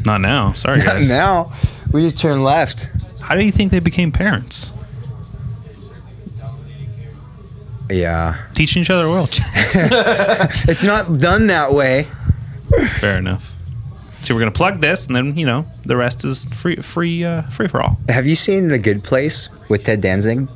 Not now. Sorry, guys. now, we just turn left. How do you think they became parents? Yeah, Teaching each other oil it's not done that way. Fair enough. So we're gonna plug this, and then you know the rest is free, free, uh, free for all. Have you seen The Good Place with Ted Danzig?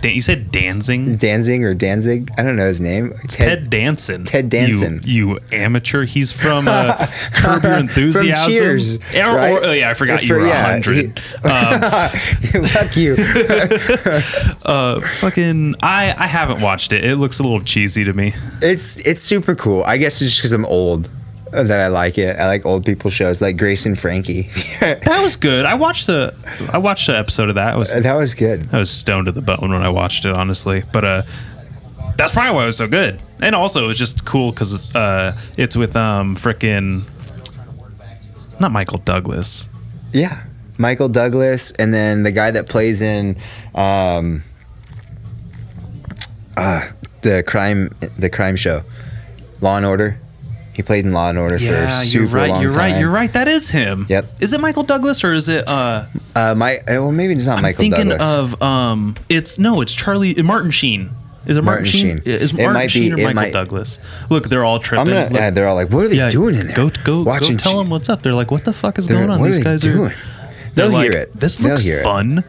Dan- you said Danzing. Danzig or Danzig? I don't know his name. Ted Danson. Ted Danson. You, you amateur. He's from uh, Curb Your Enthusiasm. Cheers, or- right? or- oh, yeah, I forgot you For- were a yeah, hundred. Um, Fuck you. uh, fucking, I I haven't watched it. It looks a little cheesy to me. It's it's super cool. I guess it's just because I'm old that I like it. I like old people shows like Grace and Frankie. That was good. I watched the I watched the episode of that. I was that was good. I was stoned to the bone when I watched it, honestly. But uh, that's probably why it was so good. And also, it was just cool because uh, it's with um frickin' not Michael Douglas. Yeah, Michael Douglas, and then the guy that plays in um, uh, the crime the crime show, Law and Order. He played in Law and Order for a super you're right. long You're time. right. You're right. That is him. Yep. Is it Michael Douglas or is it? uh Uh, my well, maybe it's not Michael. I'm Michael thinking Douglas. of um. It's no. It's Charlie Martin Sheen. Is it Martin, Martin Sheen? Sheen. Is It Martin might be- Sheen or it Michael might- Douglas? Look, they're all I'm tripping. gonna. Look- yeah, they're all like, "What are they doing in there?" Go go Watching go tell Ch- them what's up. They're like, what the fuck is They're- going on? what are These they guys doing? are. They'll like, hear it. This looks hear it. fun.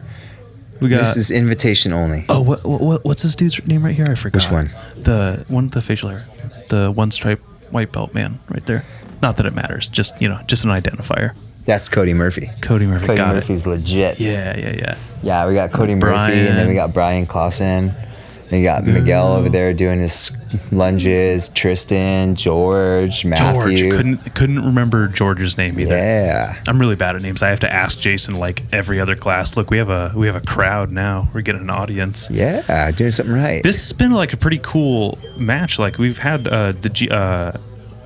We got. This is invitation only. oh, what, what what's this dude's name right here? I forgot. Which one? The one with the facial hair. The one stripe white belt man right there. Not that it matters. Just you know, just an identifier. That's Cody Murphy. Cody Murphy Cody got Murphy's legit. Yeah, yeah, yeah. Yeah, we got Cody Murphy, and then we got Brian Clausen. And we got Miguel over mm. there doing his lunges. Tristan, George, Matthew. George couldn't couldn't remember George's name either. Yeah. I'm really bad at names. I have to ask Jason like every other class. Look, we have a we have a crowd now. We're getting an audience. Yeah, doing something right. This has been like a pretty cool match. Like we've had uh the G uh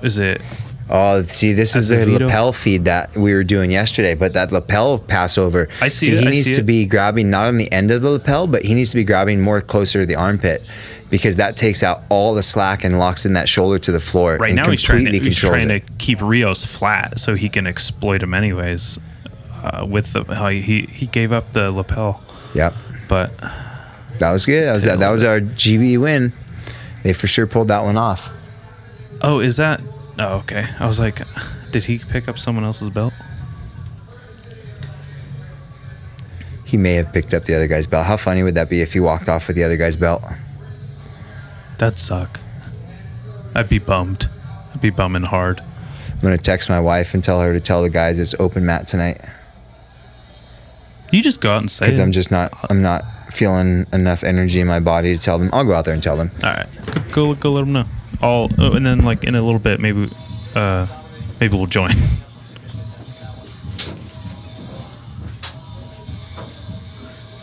is it oh, see, this is the lapel feed that we were doing yesterday, but that lapel passover. I see it, he I needs see to it. be grabbing not on the end of the lapel, but he needs to be grabbing more closer to the armpit because that takes out all the slack and locks in that shoulder to the floor. right now he's trying to he's trying to keep Rios flat so he can exploit him anyways. Uh, with the how he he gave up the lapel, Yep. but That was good. That was, a that was our GB win. They for sure pulled that one off. oh is that oh okay I was like did he pick up someone else's belt He may have picked up the other guy's belt. How funny would that be if he walked off with the other guy's belt? That'd suck I'd be bummed I'd be bumming hard I'm gonna text my wife and tell her to tell the guys it's open mat tonight you just go out and say because. I'm just not I'm not feeling enough energy in my body to tell them. I'll go out there and tell them. All right, go go, go let them know. All oh, and then like in a little bit, maybe uh maybe we'll join.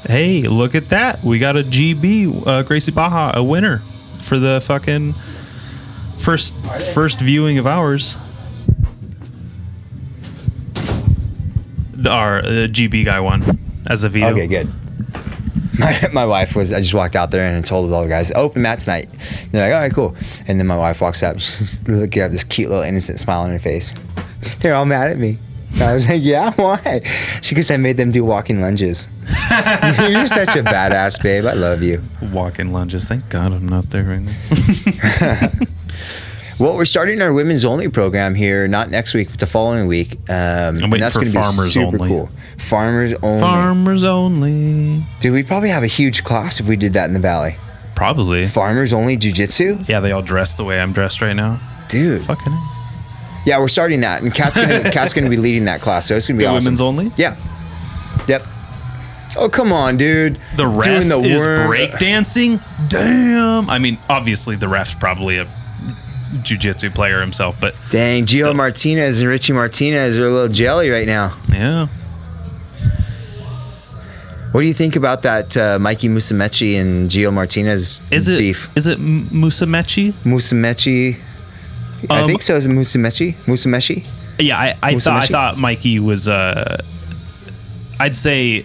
hey, look at that! We got a GB uh, Gracie Barra, a winner for the fucking first first viewing of ours. The, our GB guy won as a veto. Okay, good. My, my wife was. I just walked out there and told all the guys oh, open mat tonight. They're like, all right, cool. And then my wife walks up, looking at this cute little innocent smile on her face. They're all mad at me. I was like, yeah, why? She goes, I made them do walking lunges. You're such a badass, babe. I love you. Walk-in lunges. Thank God I'm not there right now. Well, we're starting our women's only program here, not next week, but the following week. Um, and that's going to be super only. cool. Farmers only. Farmers only. Dude, we'd probably have a huge class if we did that in the valley. Probably. Farmers only jujitsu, Yeah, they all dress the way I'm dressed right now. dude. Fucking Yeah, we're starting that, and Kat's gonna Kat's gonna be leading that class, so it's gonna be the awesome. women's only. Yeah. Yep. Oh come on, dude. The ref Doing the is worm- breakdancing. Damn. I mean, obviously the ref's probably a jujitsu player himself, but Dang, Geo Still. Martinez and Richie Martinez are a little jelly right now. yeah. What do you think about that uh, Mikey Musumeci and Geo Martinez Is it beef? is it M- Musamechi? Musumeci. I Um, think so. Is Musumeci? Musumeshi? Yeah, I, I thought I thought Mikey was. Uh, I'd say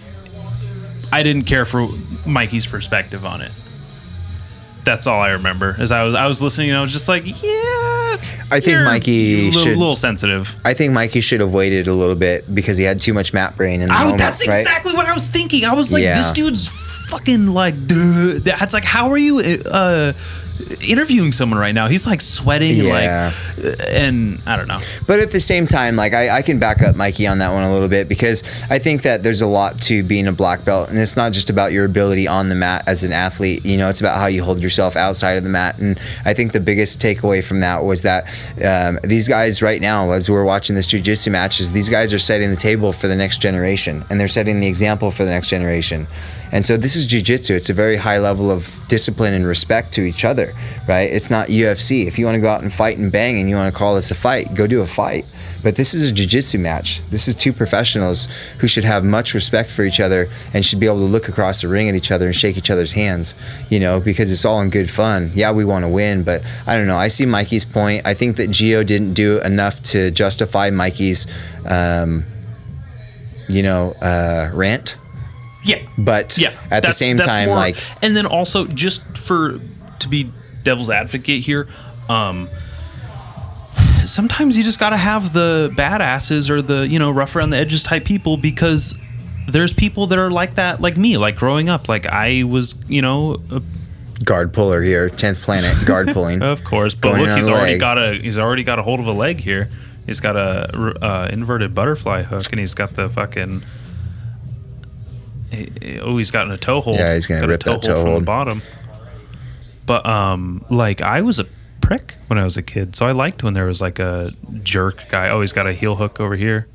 I didn't care for Mikey's perspective on it. That's all I remember. As I was I was listening, and I was just like, yeah. I think Mikey a little, should- little sensitive. I think Mikey should have waited a little bit because he had too much Matt brain in the I, moment, that's right? exactly what I was thinking. I was like, Yeah. this dude's fucking like, duh. That's like, how are you uh, interviewing someone right now? He's like sweating, Yeah. like, and I don't know. But at the same time, like I, I can back up Mikey on that one a little bit because I think that there's a lot to being a black belt, and it's not just about your ability on the mat as an athlete. You know, it's about how you hold yourself outside of the mat. And I think the biggest takeaway from that was that um, these guys right now, as we're watching this jujitsu match, is these guys are setting the table for the next generation, and they're setting the example for the next generation. And so this is jujitsu. It's a very high level of discipline and respect to each other, right? It's not UFC. If you want to go out and fight and bang and you want to call this a fight, go do a fight. But this is a jiu-jitsu match. This is two professionals who should have much respect for each other and should be able to look across the ring at each other and shake each other's hands, you know, because it's all in good fun. Yeah, we want to win, but I don't know. I see Mikey's point. I think that Geo didn't do enough to justify Mikey's, um, you know, uh, rant. Yeah. But yeah at the same time, more- like and then also just for to be devil's advocate here um sometimes you just got to have the badasses or the you know rough around the edges type people because there's people that are like that like me like growing up like i was you know a guard puller here, tenth planet guard pulling. Of course, but Going look, he's already leg. got a he's already got a hold of a leg here. He's got a uh, inverted butterfly hook, and he's got the fucking. Oh, he's gotten a toe hold. Yeah, he's gonna got rip a toe that hold toe from the bottom. But um, like I was a prick when I was a kid, so I liked when there was like a jerk guy. Oh, he's got a heel hook over here.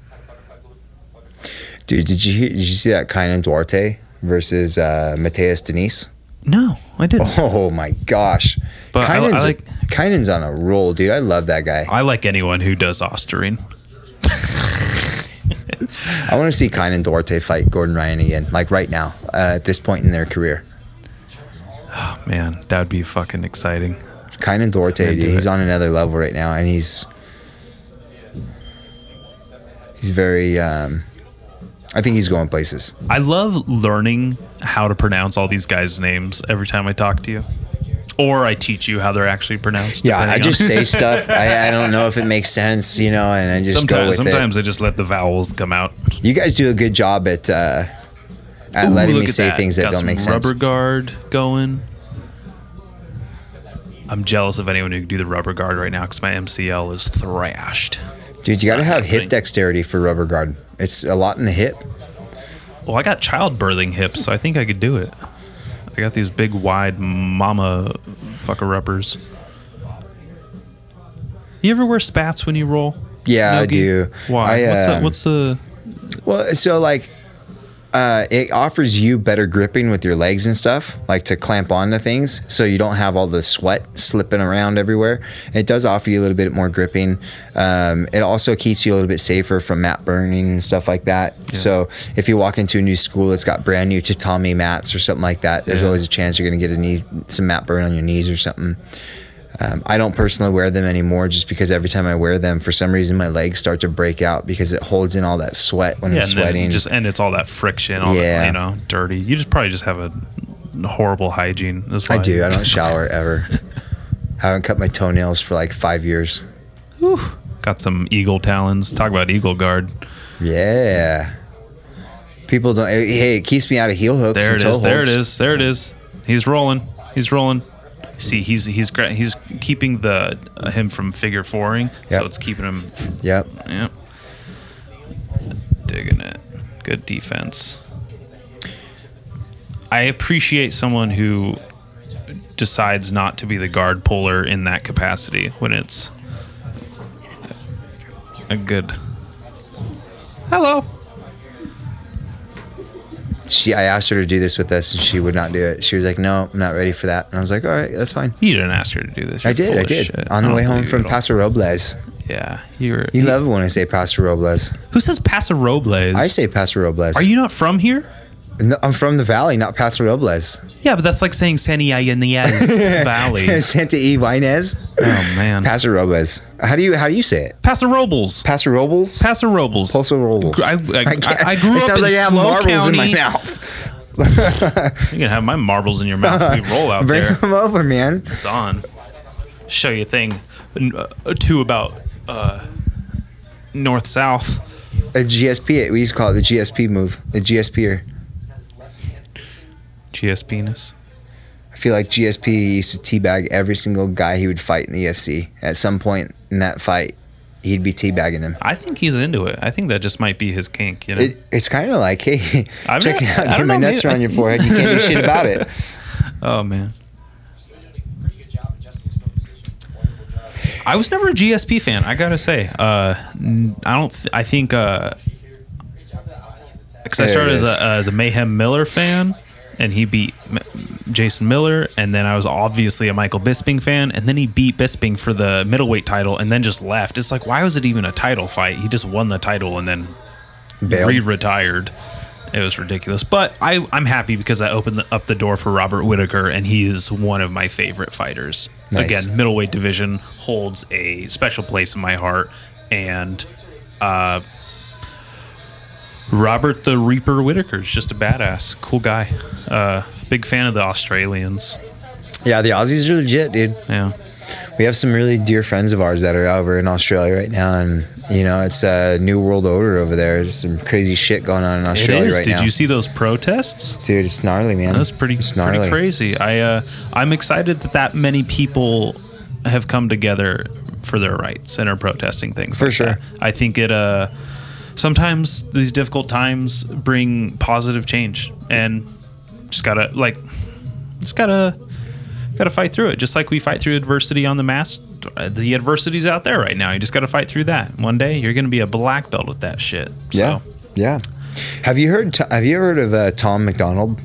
Dude, did you hear, did you see that Kaynan Duarte versus uh, Matheus Diniz? No, I didn't. Oh my gosh, But I- I Kaynan's, like- Kaynan's on a roll, dude. I love that guy. I like anyone who does Ostarine. I want to see Kaynan Duarte fight Gordon Ryan again, like right now, uh, at this point in their career. Oh man, that would be fucking exciting. Kaynan Duarte, dude, he's on another level right now, and he's he's very. Um, I think he's going places. I love learning how to pronounce all these guys' names every time I talk to you. Or I teach you how they're actually pronounced. Yeah, I just on- say stuff. I, I don't know if it makes sense, you know, and I just go sometimes sometimes it. I just let the vowels come out. You guys do a good job at uh, at Ooh, letting me say things that Got don't make sense. Rubber guard going. I'm jealous of anyone who can do the rubber guard right now because my MCL is thrashed. Dude, you got to have happening. hip dexterity for rubber guard. It's a lot in the hip. Well, I got childbirthing hips, so I think I could do it. I got these big, wide mama fucker rubbers. You ever wear spats when you roll? Yeah, I do. Why? I, what's, the, um, what's the? Well, so like, uh, it offers you better gripping with your legs and stuff, like to clamp onto things, so you don't have all the sweat slipping around everywhere. It does offer you a little bit more gripping. Um, it also keeps you a little bit safer from mat burning and stuff like that. So if you walk into a new school that's got brand new tatami mats or something like that, there's Yeah. always a chance you're going to get a knee, some mat burn on your knees or something. Um, I don't personally wear them anymore just because every time I wear them, for some reason, my legs start to break out because it holds in all that sweat when Yeah, I'm and sweating. just and it's all that friction, all Yeah. that, you know, dirty. You just probably just have a horrible hygiene. That's why I do. I don't shower ever. I haven't cut my toenails for like five years. got some eagle talons. Talk about eagle guard. Yeah. People don't. Hey, it keeps me out of heel hooks. There it is. There it is. There it is. He's rolling. He's rolling. See, he's he's he's keeping the uh, him from figure fouring, Yep. so it's keeping him. Yep. Yep. Digging it. Good defense. I appreciate someone who decides not to be the guard puller in that capacity when it's a good. Hello. She I asked her to do this with us, and she would not do it. She was like, "No, I'm not ready for that." And I was like, "All right, that's fine." You didn't ask her to do this. I You're did, I did. shit. On the way home from you. Paso Robles. Yeah, you're. You love it when I say Paso Robles. Who says Paso Robles? I say Paso Robles. Are you not from here? No, I'm from the valley, not Paso Robles. Yeah, but that's like saying Santa Ynez Valley. Santa E. Inez. Oh man, Paso Robles. How do you how do you say it? Paso Robles. Paso Robles. Paso Robles. Paso Robles. I, I, I, I grew it up sounds in like I have marbles in my County. mouth. You can have my marbles in your mouth if we roll out Bring there. them over, man. It's on. Show you a thing. Uh, two about uh, north south. A GSP. We used to call it the GSP move. The GSPer. GS penis. I feel like GSP used to teabag every single guy he would fight in the UFC. At some point in that fight, he'd be teabagging them. I think he's into it. I think that just might be his kink. You know. It, it's kind of like, hey, I mean, check it out. I Get my know, nuts are on your forehead. You can't do shit about it. oh man. You're doing a pretty good job adjusting his foot position. Wonderful job. I was never a GSP fan. I gotta say. Uh, I don't. Th- I think. Uh, Great job that audience attack. because I started as a, as a Mayhem Miller fan, and he beat M- Jason Miller, and then I was obviously a Michael Bisping fan, and then he beat Bisping for the middleweight title, and then just left. It's like, why was it even a title fight? He just won the title and then Bailed. re-retired. It was ridiculous, but I, I'm happy because I opened the, up the door for Robert Whitaker, and he is one of my favorite fighters. Nice. Again, middleweight division holds a special place in my heart, and uh, Robert the Reaper Whitaker is just a badass, cool guy. Uh, big fan of the Australians. Yeah, the Aussies are legit, dude. Yeah, We have some really dear friends of ours that are over in Australia right now, and you know it's a new world order over there. There's some crazy shit going on in Australia right Did now. you see those protests? Dude, it's gnarly, man. That's pretty it's pretty gnarly. crazy. I uh, I'm excited that that many people have come together for their rights and are protesting things. For like sure. that. I think it. Uh, sometimes these difficult times bring positive change, and just gotta like, just gotta gotta fight through it. Just like we fight through adversity on the mass. The adversity's out there right now. You just got to fight through that. One day you're to be a black belt with that shit. Yeah, So, yeah. Have you heard? Have you heard of uh, Tom MacDonald?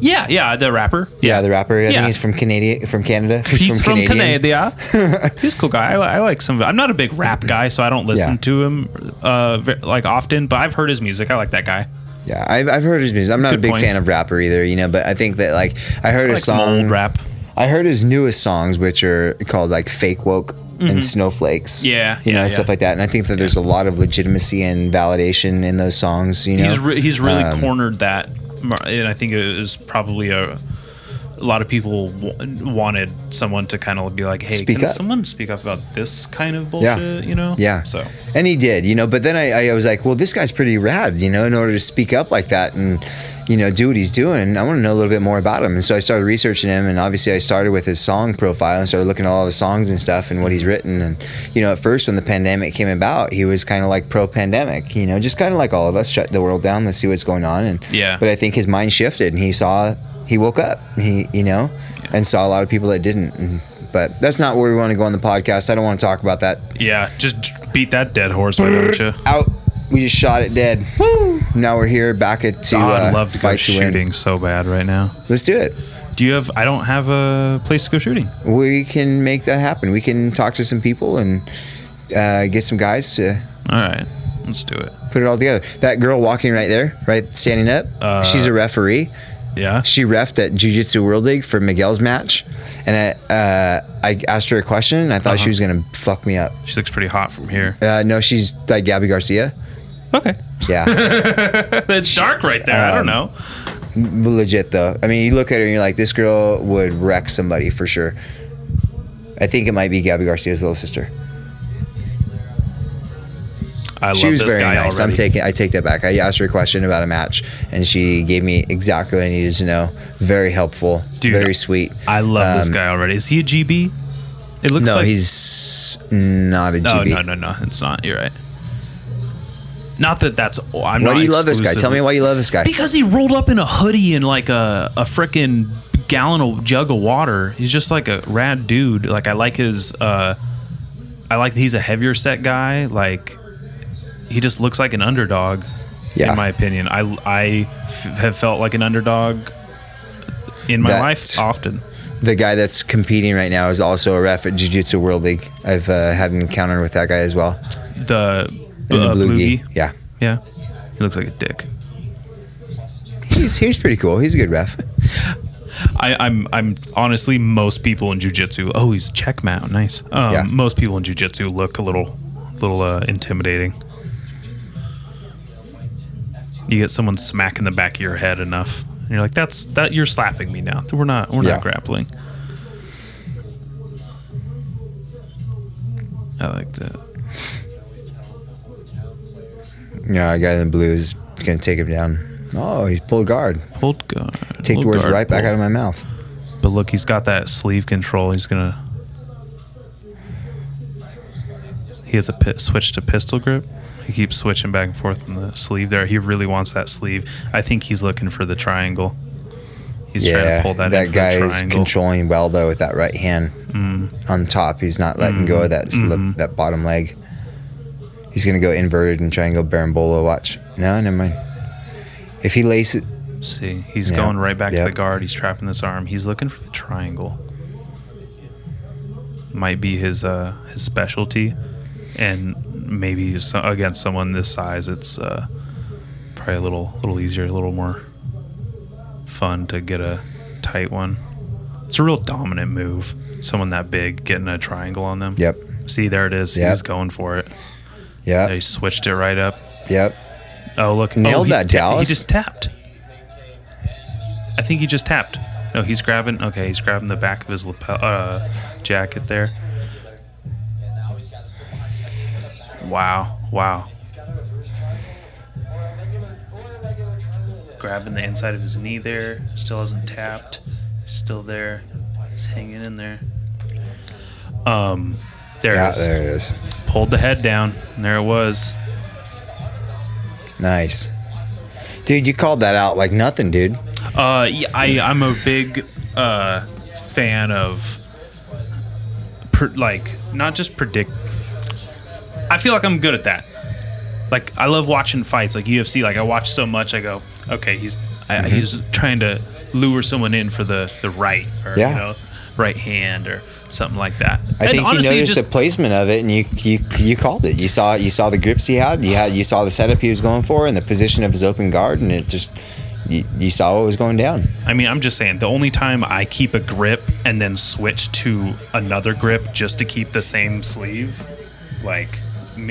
Yeah, yeah. The rapper. Yeah, the rapper. I Yeah. think he's from Canada. From Canada. He's, from, Canadian. Canada. He's a cool guy. I, li- I like some. of it. I'm not a big rap guy, so I don't listen Yeah. to him uh, ve- like often. But I've heard his music. I like that guy. Yeah, I've, I've heard his music. I'm not Good a big points. fan of rapper either, you know, but I think that like I heard I like some song. old rap. I heard his newest songs, which are called like "Fake Woke" and "Snowflakes." Mm-hmm. Yeah, you know, yeah, stuff yeah. like that. And I think that there's a lot of legitimacy and validation in those songs. You know, He's re- he's really Um, cornered that, and I think it was probably a. A lot of people w- wanted someone to kind of be like, "Hey, Speak can up. someone speak up about this kind of Yeah. bullshit?" You know? Yeah. So And he did, you know. But then I, I was like, well, this guy's pretty rad, you know. In order to speak up like that and, you know, do what he's doing, I want to know a little bit more about him. And so I started researching him, and obviously I started with his song profile and started looking at all the songs and stuff and what he's written. And you know, at first when the pandemic came about, he was kind of like pro-pandemic, you know, just kind of like all of us, shut the world down, let's see what's going on. And Yeah. But I think his mind shifted, and he saw, he woke up, he, you know, and saw a lot of people that didn't. And, but that's not where we want to go on the podcast. I don't want to talk about that yeah, just beat that dead horse, why don't you? out. We just shot it dead. Woo! Now we're here back at to God, uh, I'd love to go fight win. shooting so bad right now. Let's do it. Do you have? I don't have a place to go shooting. We can make that happen. We can talk to some people and uh, get some guys to All right, let's do it. put it all together. That girl walking right there, right standing up, Uh, she's a referee. Yeah. She refed at Jiu Jitsu World League for Miguel's match, and I, uh, I asked her a question, and I thought Uh-huh. she was gonna fuck me up. She looks pretty hot from here. Uh, no, she's like Gabi Garcia. Okay. Yeah, It's dark right there. I don't Um, know. legit though. I mean, you look at her and you're like, this girl would wreck somebody for sure. I think it might be Gabi Garcia's little sister. I she love was this very nice. I'm taking I take that back. I asked her a question about a match and she gave me exactly what I needed to know. Very helpful. Dude, very sweet. I love this Um, guy already. Is he a GB? It looks like No, like he's not a GB. no, no, no. no. It's not. You're right. Not that that's. I'm Why not do you love this guy? Tell me why you love this guy. Because he rolled up in a hoodie and like a a freaking gallon of jug of water. He's just like a rad dude. Like I like his. uh I like that he's a heavier set guy. Like he just looks like an underdog. Yeah. in my opinion. I I f- have felt like an underdog in my That- life often. The guy that's competing right now is also a ref at Jiu Jitsu World League. I've uh, had an encounter with that guy as well. The, In the uh, blue gi. Yeah. Yeah, he looks like a dick. He's, he's pretty cool. He's a good ref. I, I'm I'm honestly most people in jujitsu. Oh, he's check mount, nice. Um, Yeah. Most people in jujitsu look a little, little uh, intimidating. You get someone smacking the back of your head enough, and you're like, "That's that. You're slapping me now. We're not. We're Yeah. not grappling." I like that. Yeah, a guy in the blue is going to take him down. Oh, he's pulled guard. Pulled guard. Take the words right back out of my mouth. But look, he's got that sleeve control. He's gonna. He has a pi- switch to pistol grip. He keeps switching back and forth in the sleeve there. He really wants that sleeve. I think he's looking for the triangle. He's trying yeah, to pull that, that, in guy is controlling well though with that right hand on top. He's not letting go of that slip, Mhm. that bottom leg. He's gonna go inverted and try and go Berimbolo. Watch. No, never mind. If he lays it, See, he's Yeah, going right back yep. to the guard. He's trapping this arm. He's looking for the triangle. Might be his uh, his specialty, and maybe so, against someone this size, it's uh, probably a little little easier, a little more fun to get a tight one. It's a real dominant move. Someone that big getting a triangle on them. yep, See, there it is. Yep. He's going for it. Yeah. He switched it right up. yep. Oh, look. Nailed oh, that, ta- Dallas. He just tapped. I think he just tapped. No, he's grabbing. Okay, he's grabbing the back of his lapel uh, jacket there. Wow, wow. Grabbing the inside of his knee there. Still hasn't tapped. Still there. He's hanging in there. Um, there Yeah, it is. there it is. Pulled the head down. And there it was. Nice, dude. You called that out like nothing, dude. Uh, yeah, I I'm a big uh fan of per, like not just predict. I feel like I'm good at that. Like I love watching fights, like UFC. Like I watch so much, I go, okay, he's I, mm-hmm. he's trying to lure someone in for the the right or Yeah. you know right hand or something like that. I And think you noticed just the placement of it, and you, you you called it. You saw you saw the grips he had. You had you saw the setup he was going for, and the position of his open guard, and it just you, you saw what was going down. I mean, I'm just saying the only time I keep a grip and then switch to another grip just to keep the same sleeve, like,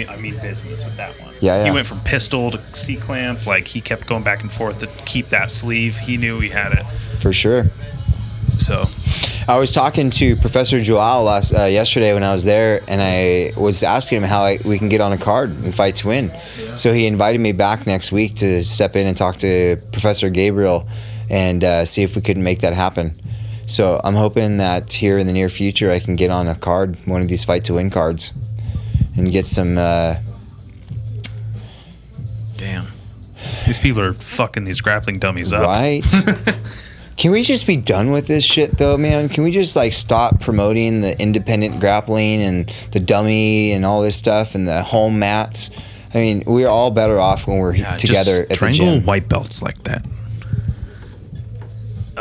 I mean business with that one. Yeah, yeah. He went from pistol to C clamp. Like, he kept going back and forth to keep that sleeve. He knew he had it. For sure. So, I was talking to Professor Joao last uh, yesterday when I was there, and I was asking him how I, we can get on a card and fight to win. So he invited me back next week to step in and talk to Professor Gabriel and uh, see if we could make that happen. So I'm hoping that here in the near future I can get on a card, one of these fight to win cards, and get some. Uh, damn. These people are fucking these grappling dummies up. Right. Can we just be done with this shit though, man? Can we just like stop promoting the independent grappling and the dummy and all this stuff and the home mats? I mean, we're all better off when we're Yeah, together just at the triangle gym. white belts like that.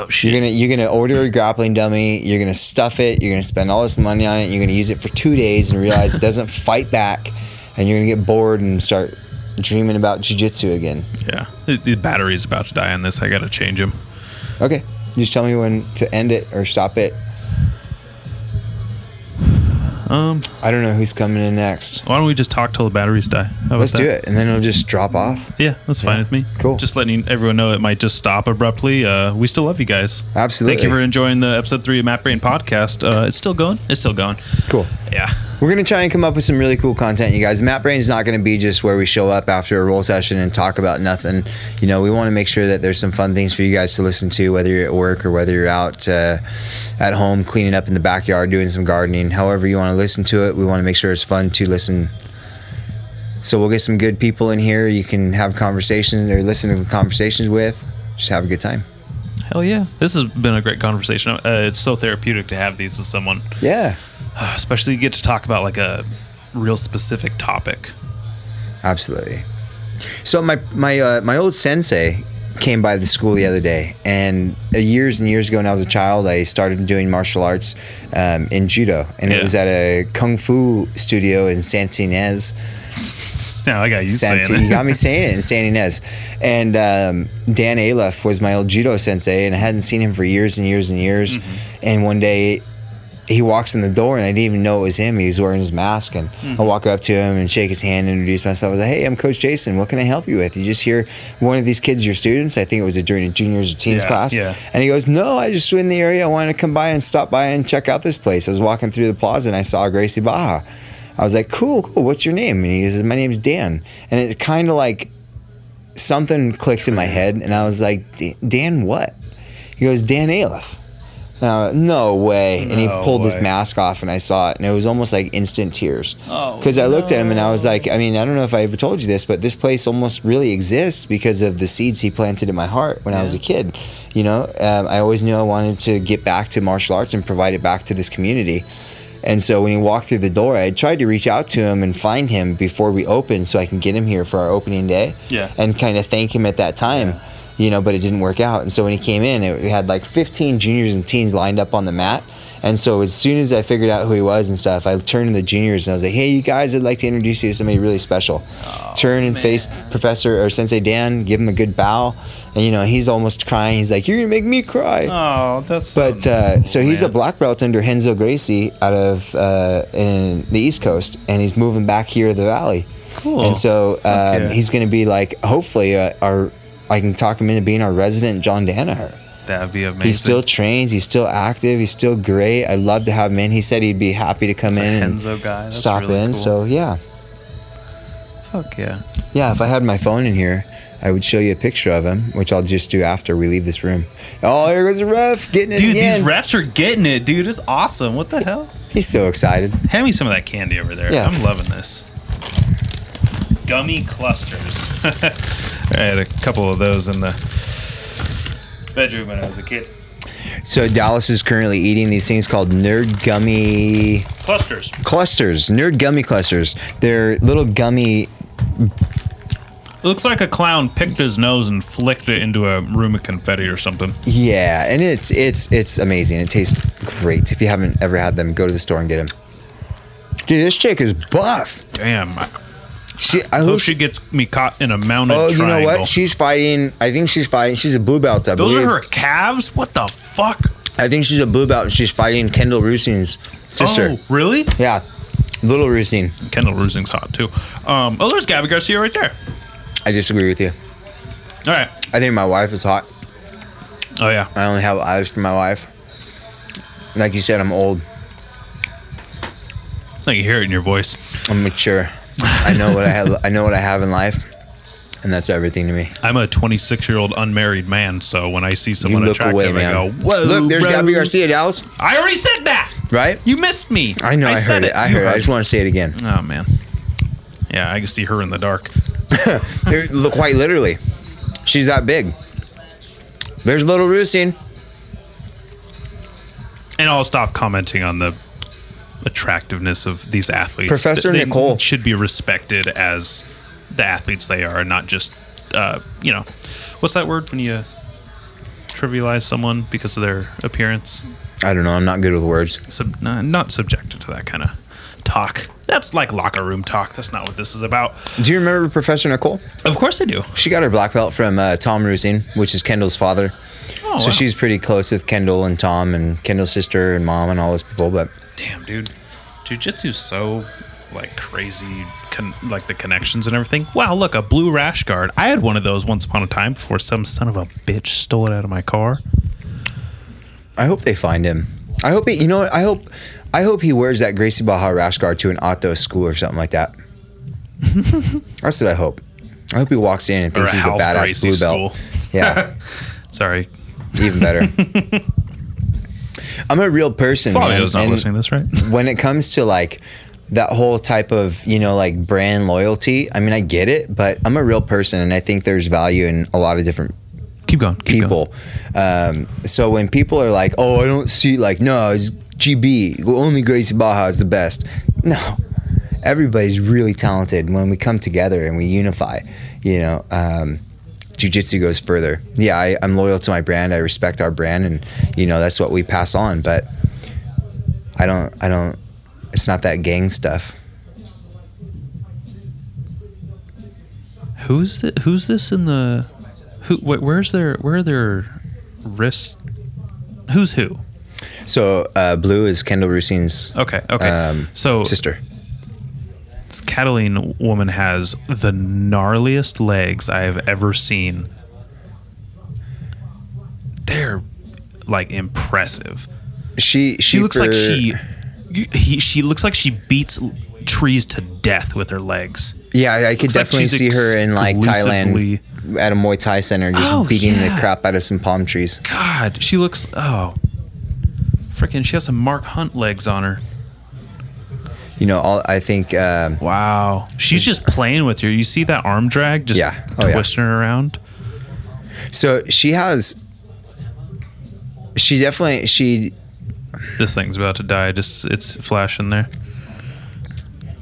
Oh shit! You're gonna you're gonna order a grappling dummy. You're gonna stuff it. You're gonna spend all this money on it. You're gonna use it for two days and realize it doesn't fight back, and you're gonna get bored and start dreaming about jujitsu again. yeah, the, the battery's about to die on this. I gotta change him. Okay, just tell me when to end it or stop it. Um, I don't know who's coming in next. why don't we just talk till the batteries die? Let's that? do it, and then it'll just drop off. Yeah, that's fine Yeah. with me. Cool. Just letting everyone know it might just stop abruptly. Uh, we still love you guys. Absolutely. Thank you for enjoying the episode three of Mat Brain podcast. Uh, it's still going. It's still going. Cool. Yeah. We're gonna try and come up with some really cool content, you guys. Mat Brain's is not gonna be just where we show up after a roll session and talk about nothing. You know, we want to make sure that there's some fun things for you guys to listen to, whether you're at work or whether you're out uh, at home cleaning up in the backyard, doing some gardening. However you want to listen to it, we want to make sure it's fun to listen. So we'll get some good people in here. You can have conversations or listen to conversations with. Just have a good time. Hell yeah. This has been a great conversation. Uh, it's so therapeutic to have these with someone, Yeah, especially you get to talk about like a real specific topic. absolutely. So my my uh, my old sensei came by the school the other day, and uh, years and years ago, when I was a child, I started doing martial arts um, in judo, and Yeah. it was at a kung fu studio in Santa Ynez. Now I got you Santa, saying you got me saying it in Santa Ynez. And um, Dan Aleph was my old judo sensei, and I hadn't seen him for years and years and years. Mm-hmm. And one day, he walks in the door, and I didn't even know it was him. He was wearing his mask, and Mm-hmm. I walk up to him and shake his hand, and introduce myself. I was like, "Hey, I'm Coach Jason. What can I help you with? You just hear one of these kids, your students? I think it was a during a juniors or teens Yeah, class." yeah. And he goes, "No, I just was in the area. I wanted to come by and stop by and check out this place. I was walking through the plaza, and I saw Gracie Barra." I was like, "Cool, cool. What's your name?" And he says, "My name's Dan." And it kind of like something clicked in my head, and I was like, "Dan, what?" He goes, "Dan Aleph." And I went, no way. And he No pulled way. his mask off, and I saw it, and it was almost like instant tears. Oh, Because I looked at him, and I was like, I mean, I don't know if I ever told you this, but this place almost really exists because of the seeds he planted in my heart when I was a kid. You know, um, I always knew I wanted to get back to martial arts and provide it back to this community. And so when he walked through the door, I tried to reach out to him and find him before we opened so I can get him here for our opening day. Yeah. And kind of thank him at that time, you know, but it didn't work out. And so when he came in, it, we had like 15 juniors and teens lined up on the mat. And so as soon as I figured out who he was and stuff, I turned to the juniors and I was like, "Hey, you guys, I'd like to introduce you to somebody really special." Turn and face Professor or Sensei Dan, give him a good bow, and you know he's almost crying. He's like, "You're gonna make me cry." Oh, that's But uh, so he's a black belt under Renzo Gracie out of uh, in the East Coast, and he's moving back here to the Valley. Cool. And so um, he's going to be like, hopefully, uh, our I can talk him into being our resident John Danaher. That'd be amazing. He still trains. He's still active. He's still great. I'd love to have him in. He said he'd be happy to come a in and stop really in. cool. So yeah, fuck yeah. yeah. If I had my phone in here, I would show you a picture of him, which I'll just do after we leave this room. Oh, here goes the ref getting it Dude, these refs are getting it, dude. It's awesome. What the hell? He's so excited. Hand me some of that candy over there. Yeah. I'm loving this. Gummy clusters. I had a couple of those in the bedroom when I was a kid. So Dallas is currently eating these things called Nerd Gummy Clusters. clusters. Nerd Gummy clusters. They're little gummy. It looks like a clown picked his nose and flicked it into a room of confetti or something. Yeah, and it's it's it's amazing. It tastes great. If you haven't ever had them, go to the store and get them. Dude, this chick is buff. Damn. She, I hope hope she gets me caught in a mounted Oh, you know what? She's fighting. I think she's fighting. She's a blue belt. I Those believe. are her calves? What the fuck? I think she's a blue belt, and she's fighting Kendall Reusing's sister. Oh, really? Yeah, little Reusing. Kendall Reusing's hot too. Um, oh, there's Gabi Garcia right there. I disagree with you. All right. I think my wife is hot. Oh yeah. I only have eyes for my wife. Like you said, I'm old. I you hear it in your voice. I'm mature. I know what I have. I know what I have in life, and that's everything to me. I'm a 26 year old unmarried man, so when I see someone look attractive, away, I man. go, "Whoa!" Look, there's bro." Gabi Garcia, Dallas. I already said that. Right? You missed me. I know. I, said heard it. I heard it. I just want to say it again. Oh man. Yeah, I can see her in the dark. Look, quite literally, she's that big. There's little Reusing. And I'll stop commenting on the attractiveness of these athletes. Professor They Nicole. should be respected as the athletes they are, and not just uh, you know, what's that word when you trivialize someone because of their appearance? I don't know. I'm not good with words. Sub, uh, not subjected to that kind of talk. That's like locker room talk. That's not what this is about. Do you remember Professor Nicole? Of course I do. She got her black belt from uh, Tom Reusing, which is Kendall's father. Oh, so wow. she's pretty close with Kendall and Tom and Kendall's sister and mom and all those people. But Damn, dude. Jiu-jitsu's so like crazy con- like the connections and everything. Wow, look, a blue rash guard. I had one of those once upon a time before some son of a bitch stole it out of my car. I hope they find him. I hope he. You know what? I hope. I hope he wears that Gracie Barra rash guard to an auto school or something like that. That's what I hope. I hope he walks in and thinks he's a badass Gracie blue belt. school. Yeah, Sorry. even better. I'm a real person. man, not and listening to this, right? When it comes to like that whole type of you know like brand loyalty, I mean I get it, but I'm a real person, and I think there's value in a lot of different Keep going. Keep Going. people. Um, so when people are like, "Oh, I don't see," like, no, it's GB. Only Gracie Barra is the best. No, everybody's really talented when we come together and we unify. You know, um, jujitsu goes further. Yeah, I, I'm loyal to my brand. I respect our brand, and you know that's what we pass on. But I don't, I don't. It's not that gang stuff. Who's the, Who's this in the? Who? Wh- where's their? Where are their wrists? Who's who? So uh, blue is Kendall Reusing's Okay. Okay. um, so sister. This Cataline woman has the gnarliest legs I have ever seen. They're like impressive. She she, She looks like she he, she looks like she beats trees to death with her legs. Yeah, I, could Looks definitely she's see her in like Thailand at a Muay Thai center, just Oh, beating yeah. the crap out of some palm trees. God, she looks oh freaking she has some Mark Hunt legs on her. You know, all I think. Um, Wow. She's just playing with you. You see that arm drag just Yeah. Oh, yeah. twisting her around? so she has. She definitely she This thing's about to die. Just it's flashing there.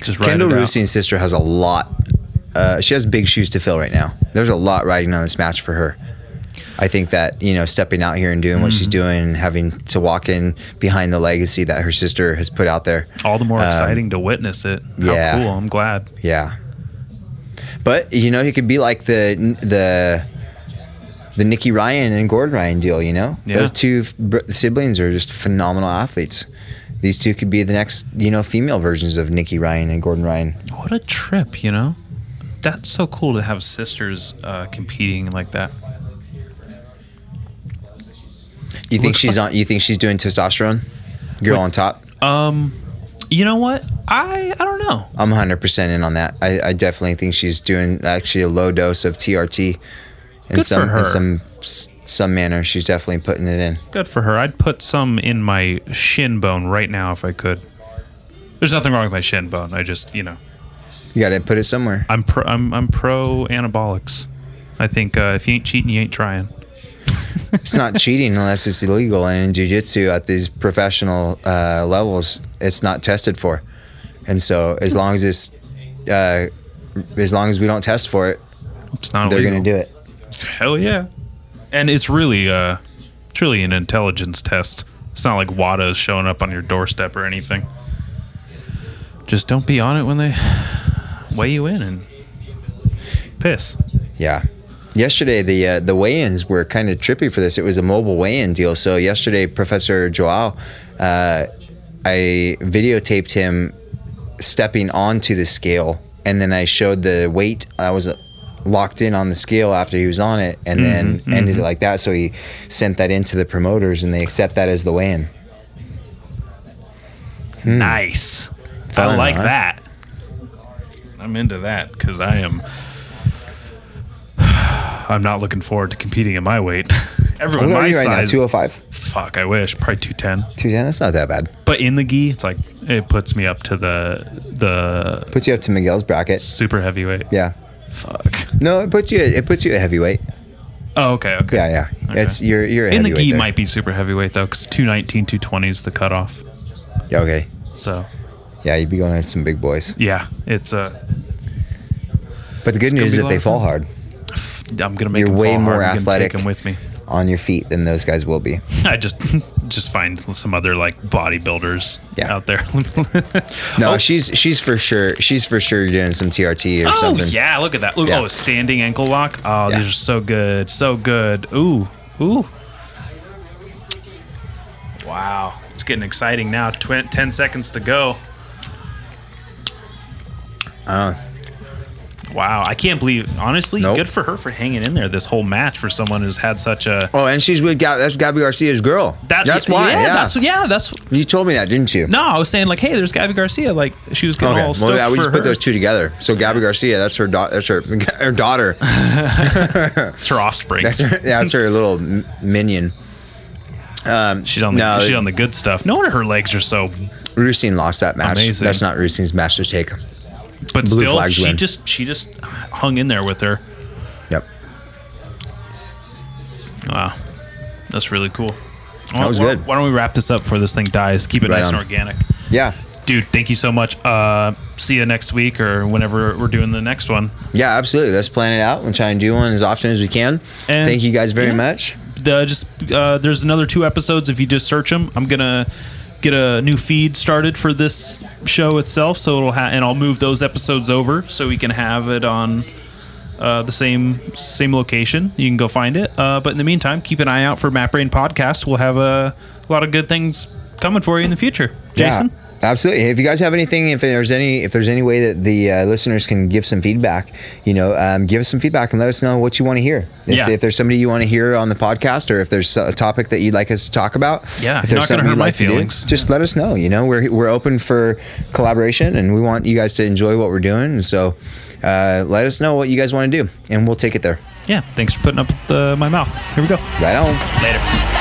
Just Kendall. Reusing's sister has a lot. Uh, she has big shoes to fill right now. There's a lot riding on this match for her. I think that you know, stepping out here and doing what Mm-hmm. she's doing, and having to walk in behind the legacy that her sister has put out there. All the more Um, exciting to witness it. How yeah. cool. I'm glad. Yeah. But you know, it could be like the the the Nikki Ryan and Gordon Ryan deal. You know, Yeah. those two siblings are just phenomenal athletes. These two could be the next, you know, female versions of Nikki Ryan and Gordon Ryan. What a trip, you know? That's so cool to have sisters uh, competing like that. You think she's on? You think she's doing testosterone? Girl Wait. on top. Um, you know what? I I don't know. I'm 100 percent in on that. I, I definitely think she's doing actually a low dose of TRT in Good for some her. in some some manner. She's definitely putting it in. Good for her. I'd put some in my shin bone right now if I could. There's nothing wrong with my shin bone. I just, you know, You got to put it somewhere. I'm pro. I'm I'm pro anabolics. I think uh, if you ain't cheating, you ain't trying. It's not cheating unless it's illegal. And in jiu-jitsu at these professional uh, levels, it's not tested for. And so as long as it's, uh, as long as we don't test for it, It's not. they're going to do it. Hell yeah. And it's really uh it's really an intelligence test. It's not like WADA's showing up on your doorstep or anything. Just don't be on it when they weigh you in and piss. Yeah. Yesterday, the uh, the weigh-ins were kind of trippy for this. It was a mobile weigh-in deal. So yesterday, Professor Joao, uh, I videotaped him stepping onto the scale, and then I showed the weight. I was uh, locked in on the scale after he was on it, and then Mm-hmm, ended it like that. So he sent that into the promoters, and they accept that as the weigh-in. Nice. I Hmm. Like huh? that. I'm into that because I am. I'm not looking forward to competing in my weight. Everyone my right now? size. Two hundred five. fuck, I wish. Probably 210. Two ten. That's not that bad. But in the gi, it's like it puts me up to the the Puts you up to Miguel's bracket. super heavyweight. Yeah. Fuck. No, it puts you. It puts you at heavyweight. Oh, okay, okay. Yeah, yeah. Okay. It's you're you're a In the heavyweight gi there. might be super heavyweight though, because 219, 220 is the cutoff. Yeah, okay. So Yeah, you'd be going at some big boys. yeah, it's uh, But the good gonna news be is a that lot they of fall hard I'm gonna make You're them way fall more hard. Athletic. Take them with me. on your feet than those guys will be. I just just find some other like bodybuilders Yeah. out there. No, Oh. she's she's for sure. She's for sure doing some TRT or Oh something. yeah, look at that. Look, Yeah. oh, standing ankle lock. Oh, Yeah. these are so good, so good. Ooh, ooh. Wow, it's getting exciting now. Tw- Ten seconds to go. Uh, Wow, I can't believe. Honestly, Nope. good for her for hanging in there this whole match for someone who's had such a. oh, and she's with Gab- that's Gabi Garcia's girl. That, that's why. Yeah, Yeah, that's yeah. That's you told me that, didn't you? no. I was saying like, hey, there's Gabi Garcia. Like she was getting Okay. all Well, yeah, we just her. put those two together. So Gabi Garcia, that's her. Da- that's her. Her daughter. It's her offspring. That's her. Yeah, that's her little m- minion. Um, she's on the no, she's on the good stuff. No wonder her legs are so. Rusine lost that match. Amazing. That's not Rusine's match to take. But Blue still, she win. just she just hung in there with her. Yep. Wow, that's really cool. That was why, good. Why don't we wrap this up before this thing dies? Keep it Right nice on. and organic. Yeah. dude, thank you so much. Uh, see you next week or whenever we're doing the next one. Yeah, absolutely. Let's plan it out and try and do one as often as we can. And- Thank you guys very yeah. much. The, just uh, there's another two episodes if you just search them. I'm gonna get a new feed started for this show itself, so it'll ha- and I'll move those episodes over so we can have it on uh, the same same location. You can go find it. Uh, but in the meantime, keep an eye out for Mat Brain Podcast. We'll have a, a lot of good things coming for you in the future. Jason. Yeah, absolutely. If you guys have anything, if there's any, if there's any way that the uh, listeners can give some feedback, you know, um, give us some feedback and let us know what you want to hear. If, Yeah. if there's somebody you want to hear on the podcast, or if there's a topic that you'd like us to talk about, Yeah, if you're not gonna something hurt my like to do, feelings. just let us know. You know, we're we're open for collaboration, and we want you guys to enjoy what we're doing. And so, uh, let us know what you guys want to do, and we'll take it there. Yeah. Thanks for putting up with uh, my mouth. Here we go. Right on. Later.